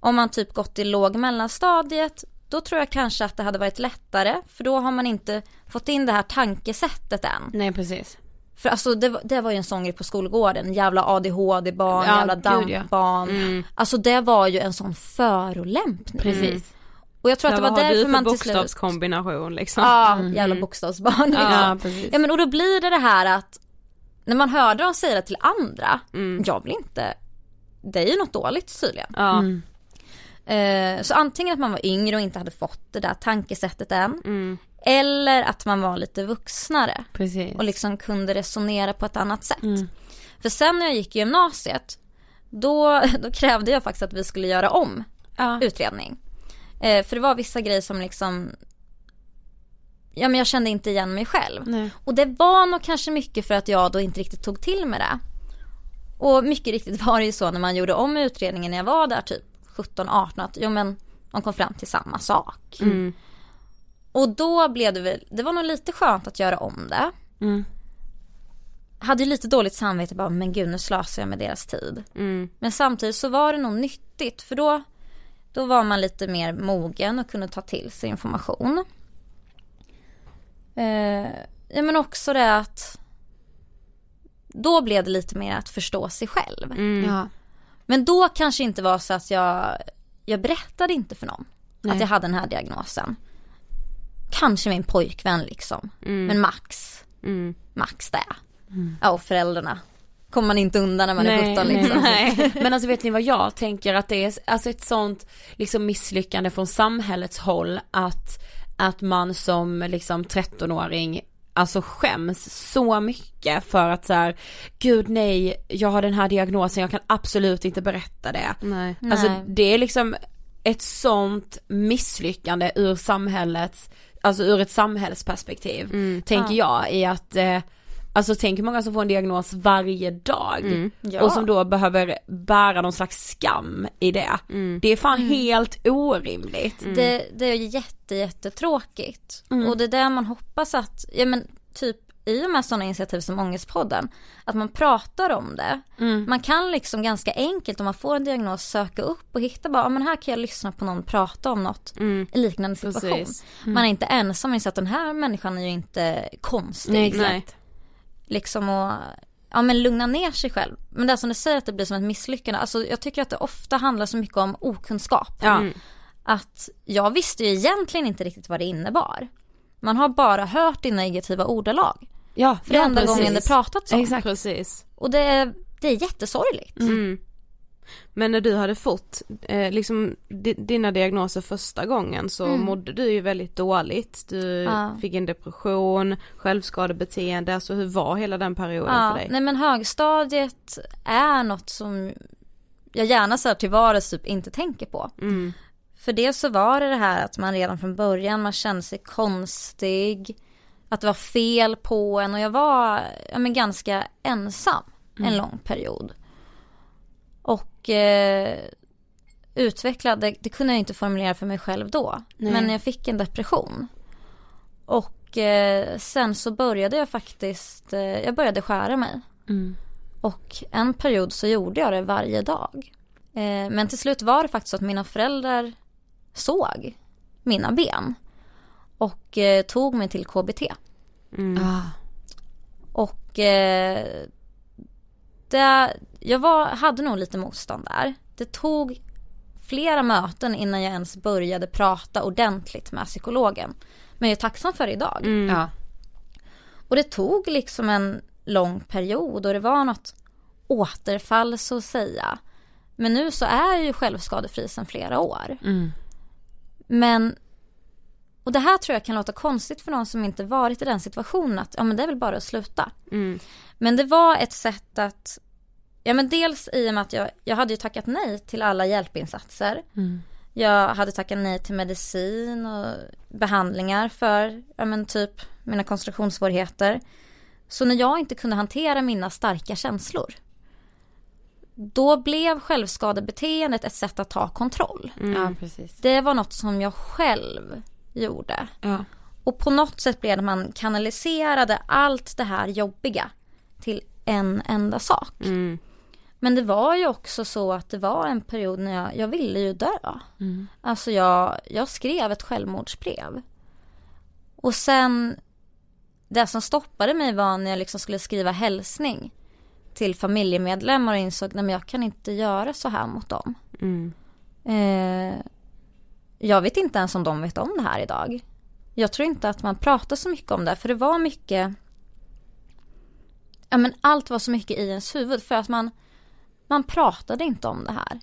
S6: Om man typ gått i låg mellanstadiet då tror jag kanske att det hade varit lättare för då har man inte fått in det här tankesättet än.
S5: Nej precis.
S6: För alltså det, var- det var ju en sån grej på skolgården, jävla ADHD-barn,
S5: Ja,
S6: jävla
S5: gud, ja. Mm.
S6: DAMP-barn. Alltså det var ju en sån förolämpning.
S5: Precis.
S6: Och jag tror att det var
S4: vad har du
S6: därför
S4: för
S6: man till slut
S4: bokstavskombination liksom?
S6: Ja, jävla bokstavsbarn liksom.
S5: Ja precis.
S6: Ja men och då blir det det här att när man hörde dem säga det till andra, jag vill inte, det är ju något dåligt tydligen.
S4: Ja.
S6: Eh, så antingen att man var yngre och inte hade fått det där tankesättet än. Eller att man var lite vuxnare
S5: Precis.
S6: och liksom kunde resonera på ett annat sätt. För sen när jag gick i gymnasiet, då, då krävde jag faktiskt att vi skulle göra om
S5: ja.
S6: utredning. Eh, för det var vissa grejer som liksom, ja men jag kände inte igen mig själv.
S5: Nej.
S6: Och det var nog kanske mycket för att jag då inte riktigt tog till mig det. Och mycket riktigt var det ju så när man gjorde om utredningen när jag var där typ 17-18 att jo men de kom fram till samma sak. Och då blev det väl, det var nog lite skönt att göra om det.
S5: Mm.
S6: Hade ju lite dåligt samvete bara men gud nu slösar jag med deras tid. Men samtidigt så var det nog nyttigt för då, då var man lite mer mogen och kunde ta till sig information. Eh, ja men också det att då blev det lite mer att förstå sig själv.
S5: Ja.
S6: Men då kanske inte var så att jag, jag berättade inte för någon
S5: Nej.
S6: att jag hade den här diagnosen. Kanske min pojkvän liksom. Men max,
S4: Mm.
S6: max det. Ja och föräldrarna kommer man inte undan när man är 17 liksom.
S5: nej. Men alltså vet ni vad jag tänker att det är alltså ett sånt liksom misslyckande från samhällets håll att, att man som liksom 13-åring alltså skäms så mycket för att så här, gud nej, jag har den här diagnosen, jag kan absolut inte berätta det.
S4: Nej.
S5: Alltså
S6: Nej.
S5: det är liksom ett sånt misslyckande ur samhällets, alltså ur ett samhällsperspektiv, tänker jag i att eh, Alltså tänk hur många som får en diagnos varje dag
S6: Ja.
S5: och som då behöver bära någon slags skam i det. Det är fan helt orimligt.
S6: Det, det är jätte, jättetråkigt. Och det är där man hoppas att, ja men typ i och med sådana initiativ som Ångestpodden, att man pratar om det. Man kan liksom ganska enkelt om man får en diagnos söka upp och hitta bara, ja men här kan jag lyssna på någon prata om något i liknande situation. Man är inte ensam i så att den här människan är ju inte konstig.
S5: Nej,
S4: Nej.
S6: Liksom och, ja men lugna ner sig själv. Men det som du säger att det blir som ett misslyckande, alltså jag tycker att det ofta handlar så mycket om okunskap
S5: Ja.
S6: att jag visste ju egentligen inte riktigt vad det innebar. Man har bara hört i negativa ordalag.
S5: Ja,
S6: För det är enda
S5: precis.
S6: gången det pratats om.
S5: Exakt.
S4: Precis.
S6: Och det är, det är jättesorgligt.
S4: Mm. Men när du hade fått eh, liksom di- dina diagnoser första gången så
S6: Mm.
S4: mådde du ju väldigt dåligt. Du
S6: Ja.
S4: fick en depression, självskadebeteende, alltså hur var hela den perioden
S6: Ja,
S4: för dig?
S6: nej men högstadiet är något som jag gärna så här till vardags typ inte tänker på.
S4: Mm.
S6: För det så var det det här att man redan från början, man kände sig konstig. Att det var fel på en och jag var ja, men ganska ensam en lång period. Och eh, utvecklad, det, det kunde jag inte formulera för mig själv då.
S5: Nej.
S6: Men jag fick en depression. Och eh, sen så började jag faktiskt, eh, jag började skära mig.
S5: Mm.
S6: Och en period så gjorde jag det varje dag. Eh, men till slut var det faktiskt så att mina föräldrar såg mina ben. Och eh, tog mig till KBT.
S4: Mm.
S5: Ah.
S6: Och eh, det, jag var, hade nog lite motstånd där. Det tog flera möten innan jag ens började prata ordentligt med psykologen. Men jag är tacksam för idag.
S4: Mm.
S5: Ja.
S6: Och det tog liksom en lång period och det var något återfall så att säga. Men nu så är jag ju självskadefri sedan flera år.
S5: Mm.
S6: Men, och det här tror jag kan låta konstigt för någon som inte varit i den situationen att ja men det är väl bara att sluta.
S4: Mm.
S6: Men det var ett sätt att, ja men dels i och med att jag, jag hade ju tackat nej till alla hjälpinsatser.
S5: Mm.
S6: Jag hade tackat nej till medicin och behandlingar för, ja men typ mina koncentrationssvårigheter. Så när jag inte kunde hantera mina starka känslor. Då blev självskadebeteendet ett sätt att ta kontroll.
S5: Ja, precis.
S6: Det var något som jag själv gjorde.
S5: Ja.
S6: Och på något sätt blev det man kanaliserade allt det här jobbiga till en enda sak.
S4: Mm.
S6: Men det var ju också så att det var en period när jag, jag ville ju dö. Alltså jag, jag skrev ett självmordsbrev. Och sen, det som stoppade mig var när jag liksom skulle skriva hälsning till familjemedlemmar och insåg, men jag kan inte göra så här mot dem.
S4: Mm.
S6: Eh, jag vet inte ens om de vet om det här idag. Jag tror inte att man pratar så mycket om det, för det var mycket... Ja men allt var så mycket i ens huvud för att man, man pratade inte om det här.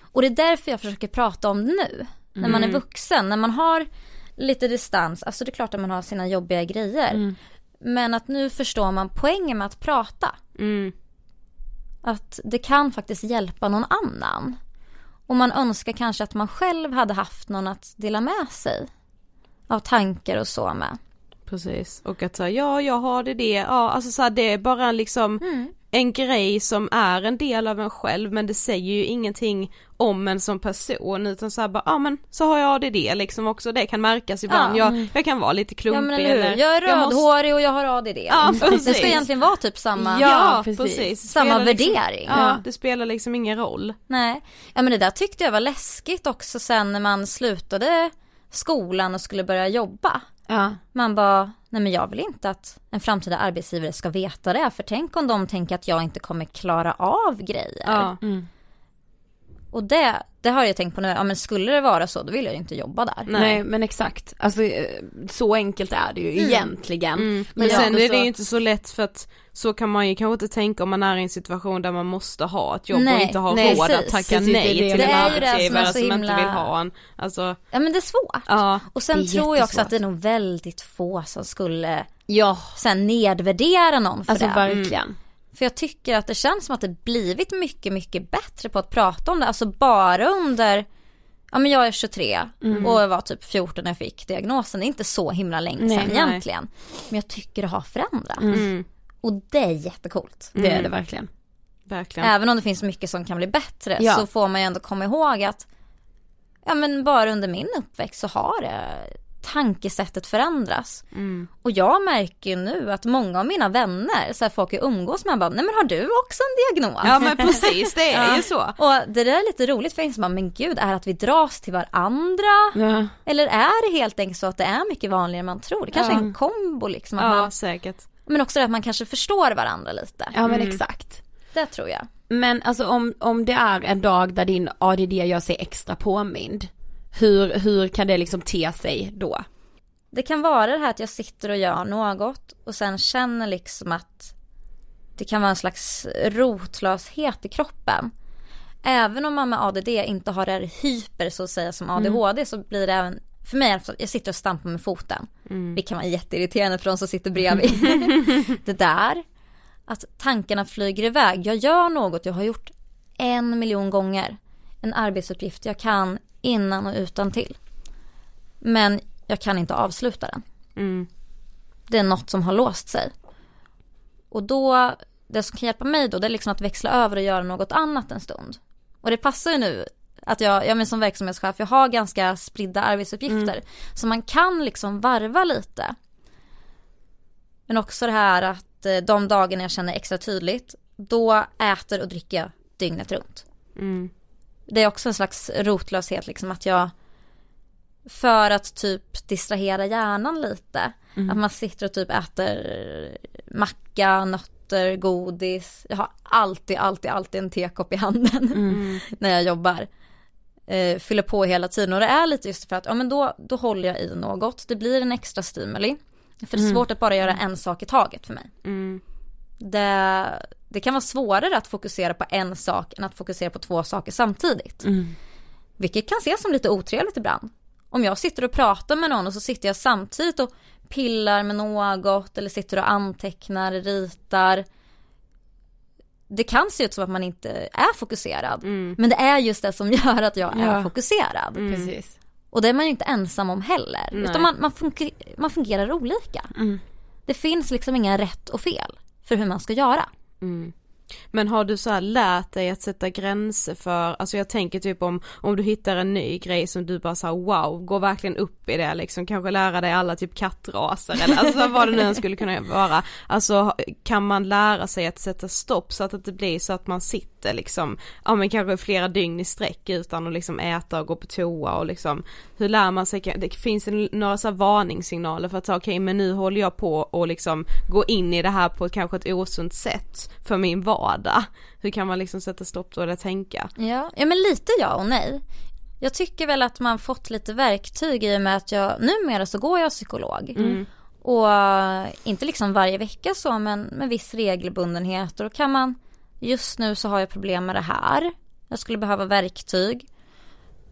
S6: Och det är därför jag försöker prata om det nu. När man är vuxen, när man har lite distans, alltså det är klart att man har sina jobbiga grejer. Men att nu förstår man poängen med att prata.
S4: Mm.
S6: Att det kan faktiskt hjälpa någon annan. Och man önskar kanske att man själv hade haft någon att dela med sig av tankar och så med.
S4: Precis, och att säga ja jag har det det, ja. Alltså så här, det är bara liksom en grej som är en del av en själv men det säger ju ingenting om en som person utan så här bara, ja men så har jag ADD liksom också, det kan märkas ibland,
S6: Ja.
S4: jag, jag kan vara lite klumpig
S6: Ja men eller hur, jag är rödhårig och jag har ADD.
S4: Ja,
S6: det ska egentligen vara typ samma,
S4: Ja,
S5: precis.
S4: precis.
S6: samma
S4: liksom-
S6: värdering.
S4: Ja, det spelar liksom ingen roll.
S6: Nej, ja men det där tyckte jag var läskigt också sen när man slutade skolan och skulle börja jobba.
S5: Ja.
S6: Man bara, nej men jag vill inte att en framtida arbetsgivare ska veta det. För tänk om de tänker att jag inte kommer klara av grejer.
S4: Ja.
S6: Och det, det har jag tänkt på nu, ja men skulle det vara så då vill jag inte jobba där.
S4: Nej.
S5: Nej. men exakt, alltså eh, så enkelt är det ju egentligen.
S4: Men
S5: Men
S4: sen
S5: ja,
S4: är det
S5: så-
S4: ju inte så lätt för att så kan man ju kanske inte tänka om man är i en situation där man måste ha ett jobb och
S6: Nej,
S4: inte ha
S5: nej,
S4: råd att tacka nej
S5: det.
S4: till
S6: Det
S4: en
S6: det som
S4: arbetsgivare
S6: så
S4: som, inte
S6: himla-
S4: vill ha en. Alltså,
S6: Ja men det är svårt.
S4: ja.
S6: Och sen tror jag också att det är nog väldigt få som skulle
S5: Ja,
S6: sen nedvärdera någon för
S5: alltså
S6: det.
S5: verkligen.
S6: För jag tycker att det känns som att det blivit mycket, mycket bättre på att prata om det. Alltså bara under, ja men jag är 23
S5: Mm.
S6: och jag var typ 14 när jag fick diagnosen. Det är inte så himla länge
S5: Nej,
S6: sedan
S5: nej.
S6: egentligen. Men jag tycker det har förändrats.
S4: Mm,
S6: Och det är jättecoolt.
S5: Det är det verkligen.
S4: verkligen.
S6: Även om det finns mycket som kan bli bättre
S5: Ja.
S6: så får man ju ändå komma ihåg att ja men bara under min uppväxt så har det tankesättet förändras.
S4: Mm.
S6: Och jag märker ju nu att många av mina vänner, så här folk jag umgås med, bara, nej men har du också en diagnos?
S4: Ja men precis, det är ju så.
S6: Och det där är lite roligt för jag bara, men gud, är det att vi dras till varandra?
S5: Ja.
S6: Eller är det helt enkelt så att det är mycket vanligare än man tror? Det kanske är en kombo liksom. Att
S4: Ja
S6: man,
S4: säkert.
S6: men också det att man kanske förstår varandra lite.
S5: ja men exakt.
S6: Det tror jag.
S5: Men alltså om, om det är en dag där din ADD gör sig extra påmind, hur, hur kan det liksom te sig då?
S6: det kan vara det här att jag sitter och gör något och sen känner liksom att det kan vara en slags rotlöshet i kroppen. Även om man med ADD inte har det här hyper så att säga som ADHD så blir det även för mig, jag sitter och stampar med foten. Mm. Det kan vara jätteirriterande för de som sitter bredvid. det där, att tankarna flyger iväg. Jag gör något jag har gjort en miljon gånger. En arbetsuppgift jag kan innan och utan till. Men jag kan inte avsluta den. Mm. Det är något som har låst sig. Och då, det som kan hjälpa mig då, det är liksom att växla över och göra något annat en stund. Och det passar ju nu att jag, jag men som verksamhetschef, jag har ganska spridda arbetsuppgifter. Mm. Så man kan liksom varva lite. Men också det här att eh, de dagarna jag känner extra tydligt, då äter och dricker jag dygnet runt. Mm. Det är också en slags rotlöshet liksom att jag för att typ distrahera hjärnan lite. Mm. Att man sitter och typ äter macka, nötter, godis. Jag har alltid, alltid, alltid en tekopp i handen mm. när jag jobbar. Eh, fyller på hela tiden och det är lite just för att, ja men då, då håller jag i något. Det blir en extra stimuli. För det är mm. svårt att bara göra en sak i taget för mig. Mm. Det, det kan vara svårare att fokusera på en sak än att fokusera på två saker samtidigt. Mm. Vilket kan ses som lite otrevligt ibland om jag sitter och pratar med någon och så sitter jag samtidigt och pillar med något eller sitter och antecknar, ritar. Det kan se ut som att man inte är fokuserad. Mm. Men det är just det som gör att jag är fokuserad.
S5: Mm. Precis.
S6: Och det är man ju inte ensam om heller. Nej. Utan man, man, fungerar, man fungerar olika. Mm. Det finns liksom inga rätt och fel för hur man ska göra.
S4: Mm. Men har du så här lärt dig att sätta gränser för, alltså jag tänker typ om, om du hittar en ny grej som du bara såhär wow, går verkligen upp i det liksom, kanske lära dig alla typ kattraser eller alltså vad det nu än skulle kunna vara. Alltså kan man lära sig att sätta stopp så att det inte blir så att man sitter liksom, ja men kanske flera dygn i sträck utan att liksom äta och gå på toa och liksom, hur lär man sig, det finns några så varningssignaler för att säga okej okay, men nu håller jag på och liksom gå in i det här på kanske ett osunt sätt för min vardag. Hur kan man liksom sätta stopp då eller tänka?
S6: Ja, ja men lite ja och nej. Jag tycker väl att man fått lite verktyg i och med att jag, numera så går jag psykolog. Mm. Och inte liksom varje vecka så men med viss regelbundenhet och då kan man Just nu så har jag problem med det här. Jag skulle behöva verktyg.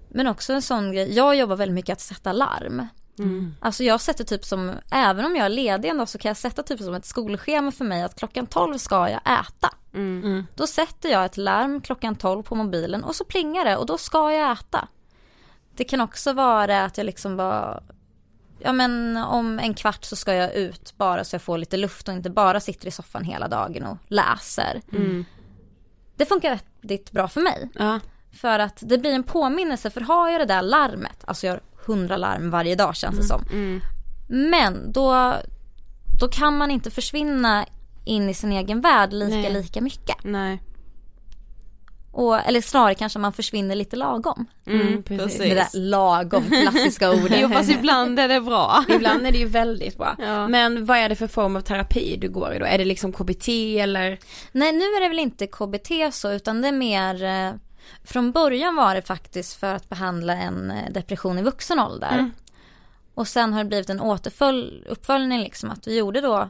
S6: Men också en sån grej, jag jobbar väldigt mycket att sätta larm. Mm. Alltså jag sätter typ som, även om jag är ledig en dag så kan jag sätta typ som ett skolschema för mig att klockan 12 ska jag äta. Mm. mm. Då sätter jag ett larm klockan 12 på mobilen och så plingar det och då ska jag äta. Det kan också vara att jag liksom bara, ja men om en kvart så ska jag ut bara så jag får lite luft och inte bara sitter i soffan hela dagen och läser. Mm. Det funkar väldigt bra för mig. Ja. För att det blir en påminnelse, för har jag det där larmet, alltså jag hundra larm varje dag känns det mm. som. Mm. Men då, då kan man inte försvinna in i sin egen värld lika Nej. lika mycket.
S4: Nej.
S6: Och, eller snarare kanske man försvinner lite lagom.
S4: Mm, mm precis.
S6: Det där lagom, klassiska ordet.
S4: jo fast ibland är det bra.
S5: ibland är det ju väldigt bra. Ja. Men vad är det för form av terapi du går i då? Är det liksom KBT eller?
S6: Nej nu är det väl inte KBT så utan det är mer eh, från början var det faktiskt för att behandla en eh, depression i vuxen ålder. Mm. Och sen har det blivit en återuppföljning liksom att vi gjorde då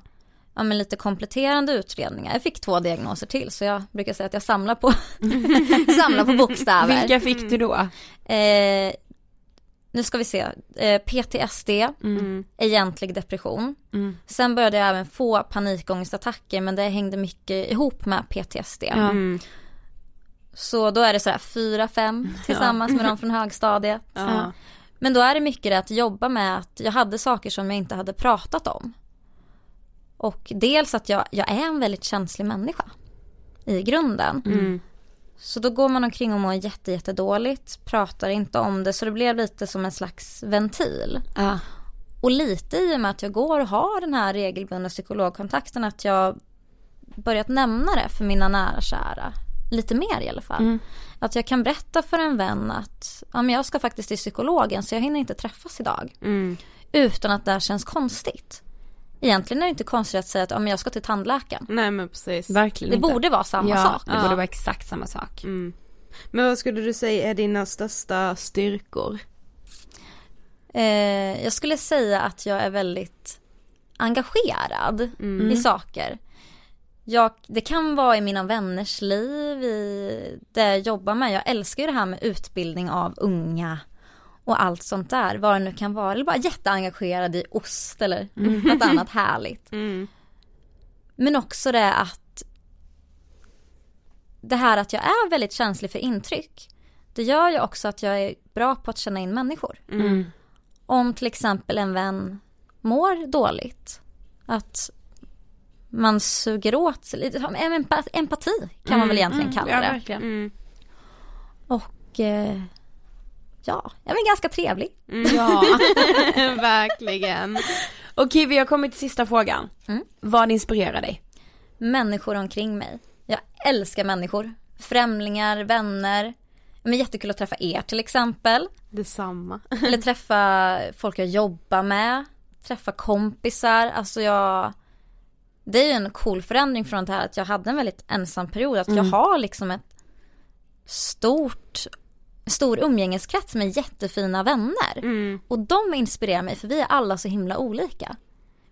S6: ja, men lite kompletterande utredningar. Jag fick två diagnoser till så jag brukar säga att jag samlar på, samlar på bokstäver.
S5: Vilka fick du då?
S6: Eh, nu ska vi se, eh, PTSD, mm. egentlig depression. Mm. Sen började jag även få panikångestattacker men det hängde mycket ihop med PTSD. Mm. Så då är det sådär fyra, fem tillsammans ja. med de från högstadiet. Ja. Men då är det mycket det att jobba med att jag hade saker som jag inte hade pratat om. Och dels att jag, jag är en väldigt känslig människa i grunden. Mm. Så då går man omkring och mår jätte, jätte pratar inte om det så det blev lite som en slags ventil. Ja. Och lite i och med att jag går och har den här regelbundna psykologkontakten att jag börjat nämna det för mina nära kära lite mer i alla fall. Mm. Att jag kan berätta för en vän att ja, men jag ska faktiskt till psykologen så jag hinner inte träffas idag. Mm. Utan att det här känns konstigt. Egentligen är det inte konstigt att säga att ja, men jag ska till tandläkaren.
S4: Nej men precis.
S5: Verkligen
S6: Det
S5: inte.
S6: borde vara samma
S5: ja,
S6: sak.
S5: det borde vara exakt samma sak.
S4: Mm. Men vad skulle du säga är dina största styrkor?
S6: Eh, jag skulle säga att jag är väldigt engagerad i saker. Jag, det kan vara i mina vänners liv, i det jag jobbar med. Jag älskar ju det här med utbildning av unga och allt sånt där, vad det nu kan vara. Eller bara jätteengagerad i ost eller något annat härligt. Men också det att det här att jag är väldigt känslig för intryck. Det gör ju också att jag är bra på att känna in människor. Om till exempel en vän mår dåligt. Att man suger åt sig lite, empa- empati kan man väl egentligen kalla
S5: Ja,
S6: det.
S5: verkligen.
S6: Och eh, ja, jag är ganska trevlig.
S4: Ja, verkligen.
S5: Okej, vi har kommit till sista frågan.
S6: Mm.
S5: Vad inspirerar dig?
S6: Människor omkring mig. Jag älskar människor. Främlingar, vänner. Men jättekul att träffa er till exempel.
S4: Detsamma.
S6: Eller träffa folk jag jobbar med. Träffa kompisar. Alltså jag... Det är ju en cool förändring från det här att jag hade en väldigt ensam period. Att jag har liksom ett stort, stor umgängeskrets med jättefina vänner. Och de inspirerar mig för vi är alla så himla olika.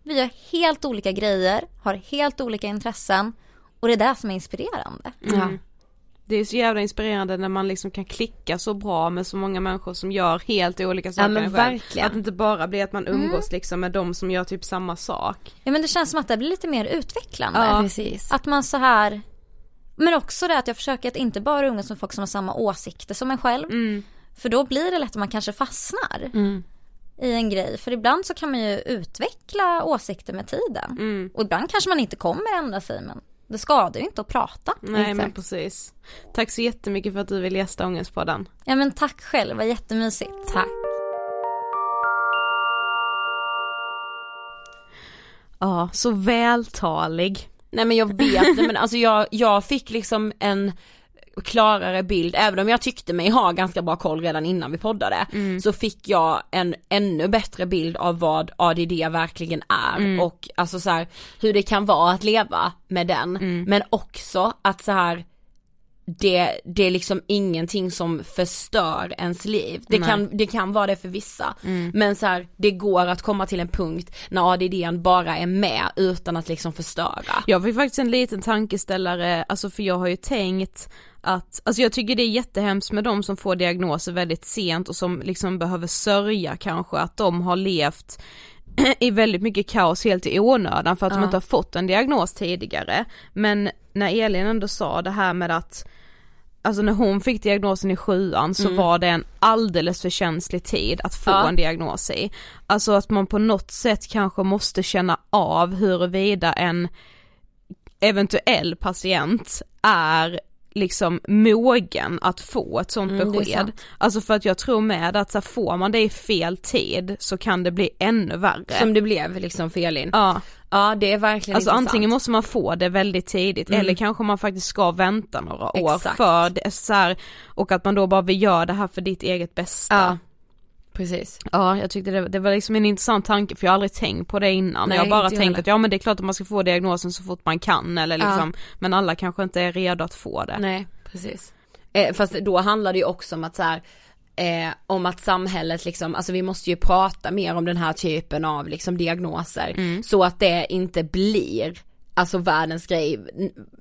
S6: Vi gör helt olika grejer, har helt olika intressen. Och det är det som är inspirerande.
S5: Ja.
S4: Det är så jävla inspirerande när man liksom kan klicka så bra med så många människor som gör helt olika saker
S5: men
S4: än själv.
S5: verkligen.
S4: Att det inte bara blir att man umgås liksom med de som gör typ samma sak.
S6: Ja men det känns som att det blir lite mer utvecklande.
S4: Ja.
S5: Precis.
S6: Att man så här Men också det att jag försöker att inte bara umgås med folk som har samma åsikter som en själv. För då blir det lätt att man kanske fastnar i en grej. För ibland så kan man ju utveckla åsikter med tiden. Och ibland kanske man inte kommer ändra sig men det skadar ju inte att prata.
S4: Nej men precis. Tack så jättemycket för att du vill gästa Ångestpodden.
S6: Ja men tack själv, det var jättemysigt. Tack.
S4: Ja, så vältalig.
S5: Nej men jag vet men alltså jag, jag fick liksom en klarare bild, även om jag tyckte mig ha ganska bra koll redan innan vi poddade, så fick jag en ännu bättre bild av vad ADD verkligen är. Och alltså så här, hur det kan vara att leva med den, men också att så här det, det är liksom ingenting som förstör ens liv. Det kan, det kan vara det för vissa. Men så här, det går att komma till en punkt när ADDn bara är med utan att liksom förstöra.
S4: Jag fick faktiskt en liten tankeställare, alltså för jag har ju tänkt att, alltså jag tycker det är jättehemskt med de som får diagnoser väldigt sent och som liksom behöver sörja kanske att de har levt i väldigt mycket kaos helt i onödan för att de inte har fått en diagnos tidigare. Men när Elin ändå sa det här med att Alltså när hon fick diagnosen i sjuan så var det en alldeles för känslig tid att få
S5: Ja.
S4: en diagnos i. Alltså att man på något sätt kanske måste känna av huruvida en eventuell patient är liksom mogen att få ett sånt
S5: Mm,
S4: besked. Alltså för att jag tror med att så här, får man det i fel tid så kan det bli ännu värre.
S5: Som det blev liksom för Elin.
S4: Ja,
S5: Ja det är verkligen
S4: alltså
S5: intressant.
S4: antingen måste man få det väldigt tidigt eller kanske man faktiskt ska vänta några år
S5: Exakt.
S4: för det, så här, och att man då bara vill göra det här för ditt eget bästa.
S5: Ja, precis.
S4: Ja, jag tyckte det, det var liksom en intressant tanke för jag har aldrig tänkt på det innan.
S5: Nej,
S4: jag har bara tänkt
S5: heller.
S4: att ja men det är klart att man ska få diagnosen så fort man kan eller
S5: Ja.
S4: liksom, men alla kanske inte är redo att få det.
S5: Nej, precis. Eh, fast då handlar det ju också om att så här, eh, om att samhället liksom, alltså vi måste ju prata mer om den här typen av liksom diagnoser
S4: Mm.
S5: så att det inte blir Alltså världens grej,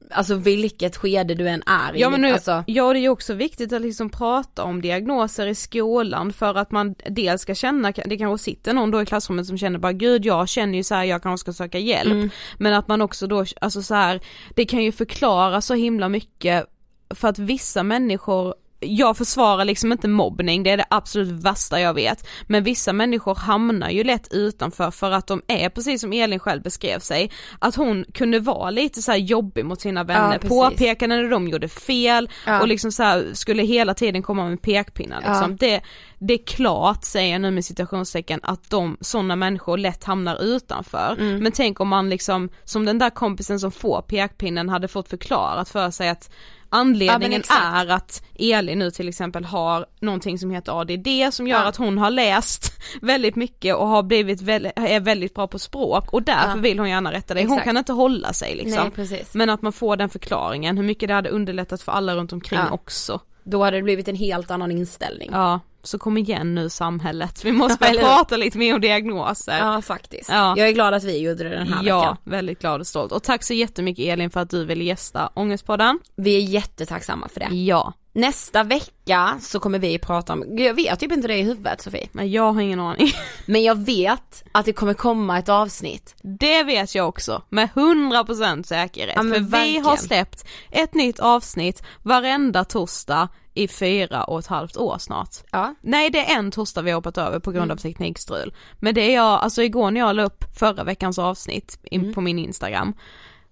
S5: alltså vilket skede du än är i.
S4: Ja men nu,
S5: alltså,
S4: ja det är ju också viktigt att liksom prata om diagnoser i skolan för att man dels ska känna, det kanske sitter någon då i klassrummet som känner bara gud jag känner ju så här, jag kanske ska söka hjälp.
S5: Mm.
S4: Men att man också då, alltså så här, det kan ju förklara så himla mycket för att vissa människor jag försvarar liksom inte mobbning, det är det absolut värsta jag vet. Men vissa människor hamnar ju lätt utanför för att de är, precis som Elin själv beskrev sig, att hon kunde vara lite så här jobbig mot sina vänner,
S5: precis.
S4: påpekade när de gjorde fel
S5: Ja.
S4: och liksom så skulle hela tiden komma med pekpinnar liksom. Det, det är klart, säger jag nu med citationstecken, att de, sådana människor lätt hamnar utanför.
S5: Mm.
S4: Men tänk om man liksom, som den där kompisen som får pekpinnen hade fått förklarat för sig att Anledningen
S5: exakt.
S4: är att Elin nu till exempel har någonting som heter ADD som gör
S5: Ja.
S4: att hon har läst väldigt mycket och har blivit väldigt, är väldigt bra på språk och därför
S5: Ja.
S4: vill hon gärna rätta dig. Hon
S5: Exakt.
S4: kan inte hålla sig liksom.
S5: Nej.
S4: Men att man får den förklaringen, hur mycket det hade underlättat för alla runt omkring
S5: Ja.
S4: också.
S5: då hade det blivit en helt annan inställning.
S4: Ja, så kom igen nu samhället, vi måste börja prata lite mer om diagnoser.
S5: Ja faktiskt.
S4: Ja.
S5: Jag är glad att vi gjorde det den här
S4: ja,
S5: veckan.
S4: väldigt glad och stolt. Och tack så jättemycket Elin för att du ville gästa Ångestpodden.
S5: Vi är jättetacksamma för det.
S4: Ja,
S5: Nästa vecka så kommer vi prata om, jag vet typ inte det i huvudet Sofie.
S4: men jag har ingen aning.
S5: Men jag vet att det kommer komma ett avsnitt.
S4: Det vet jag också, med 100% säkerhet.
S5: Ja,
S4: för vi
S5: verkligen.
S4: har släppt ett nytt avsnitt varenda torsdag i fyra och ett halvt år snart.
S5: Ja.
S4: Nej det är en torsdag vi har hoppat över på grund av teknikstrul. Men det är jag, alltså igår när jag la upp förra veckans avsnitt in på min Instagram,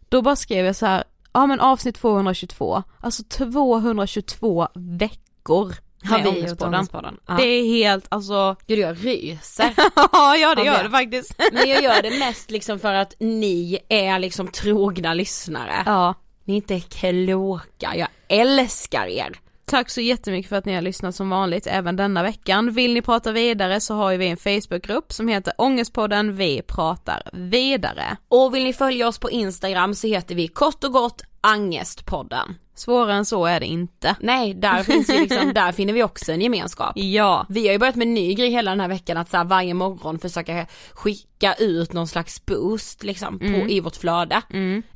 S4: då bara skrev jag så här, ja men avsnitt 222, alltså 222 veckor
S5: Har vi gjort
S4: Ångestpodden.
S5: Ja.
S4: Det är helt, alltså,
S5: Gud jag ryser.
S4: ja det gör
S5: det.
S4: det faktiskt.
S5: Men jag gör det mest liksom för att ni är liksom trogna lyssnare.
S4: ja.
S5: Ni är inte kloka, jag älskar er.
S4: Tack så jättemycket för att ni har lyssnat som vanligt även denna veckan. Vill ni prata vidare så har ju vi en Facebookgrupp som heter Ångestpodden Vi pratar vidare.
S5: Och vill ni följa oss på Instagram så heter vi kort och gott Angestpodden.
S4: Svårare än så är det inte.
S5: Nej, där finns ju liksom, där finner vi också en gemenskap.
S4: Ja,
S5: Vi har ju börjat med en ny grej hela den här veckan att så här, varje morgon försöka skicka ut någon slags boost liksom på, i vårt flöde.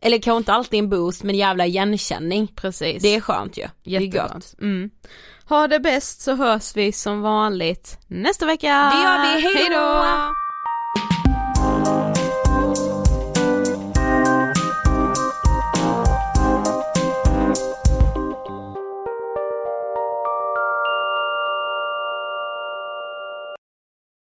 S5: Eller kanske inte alltid en boost men jävla igenkänning.
S4: precis.
S5: Det är skönt ju. Det är
S4: jätteskönt. Mm. Ha det bäst så hörs vi som vanligt nästa vecka.
S5: Det gör vi, hej då!
S4: Hej då!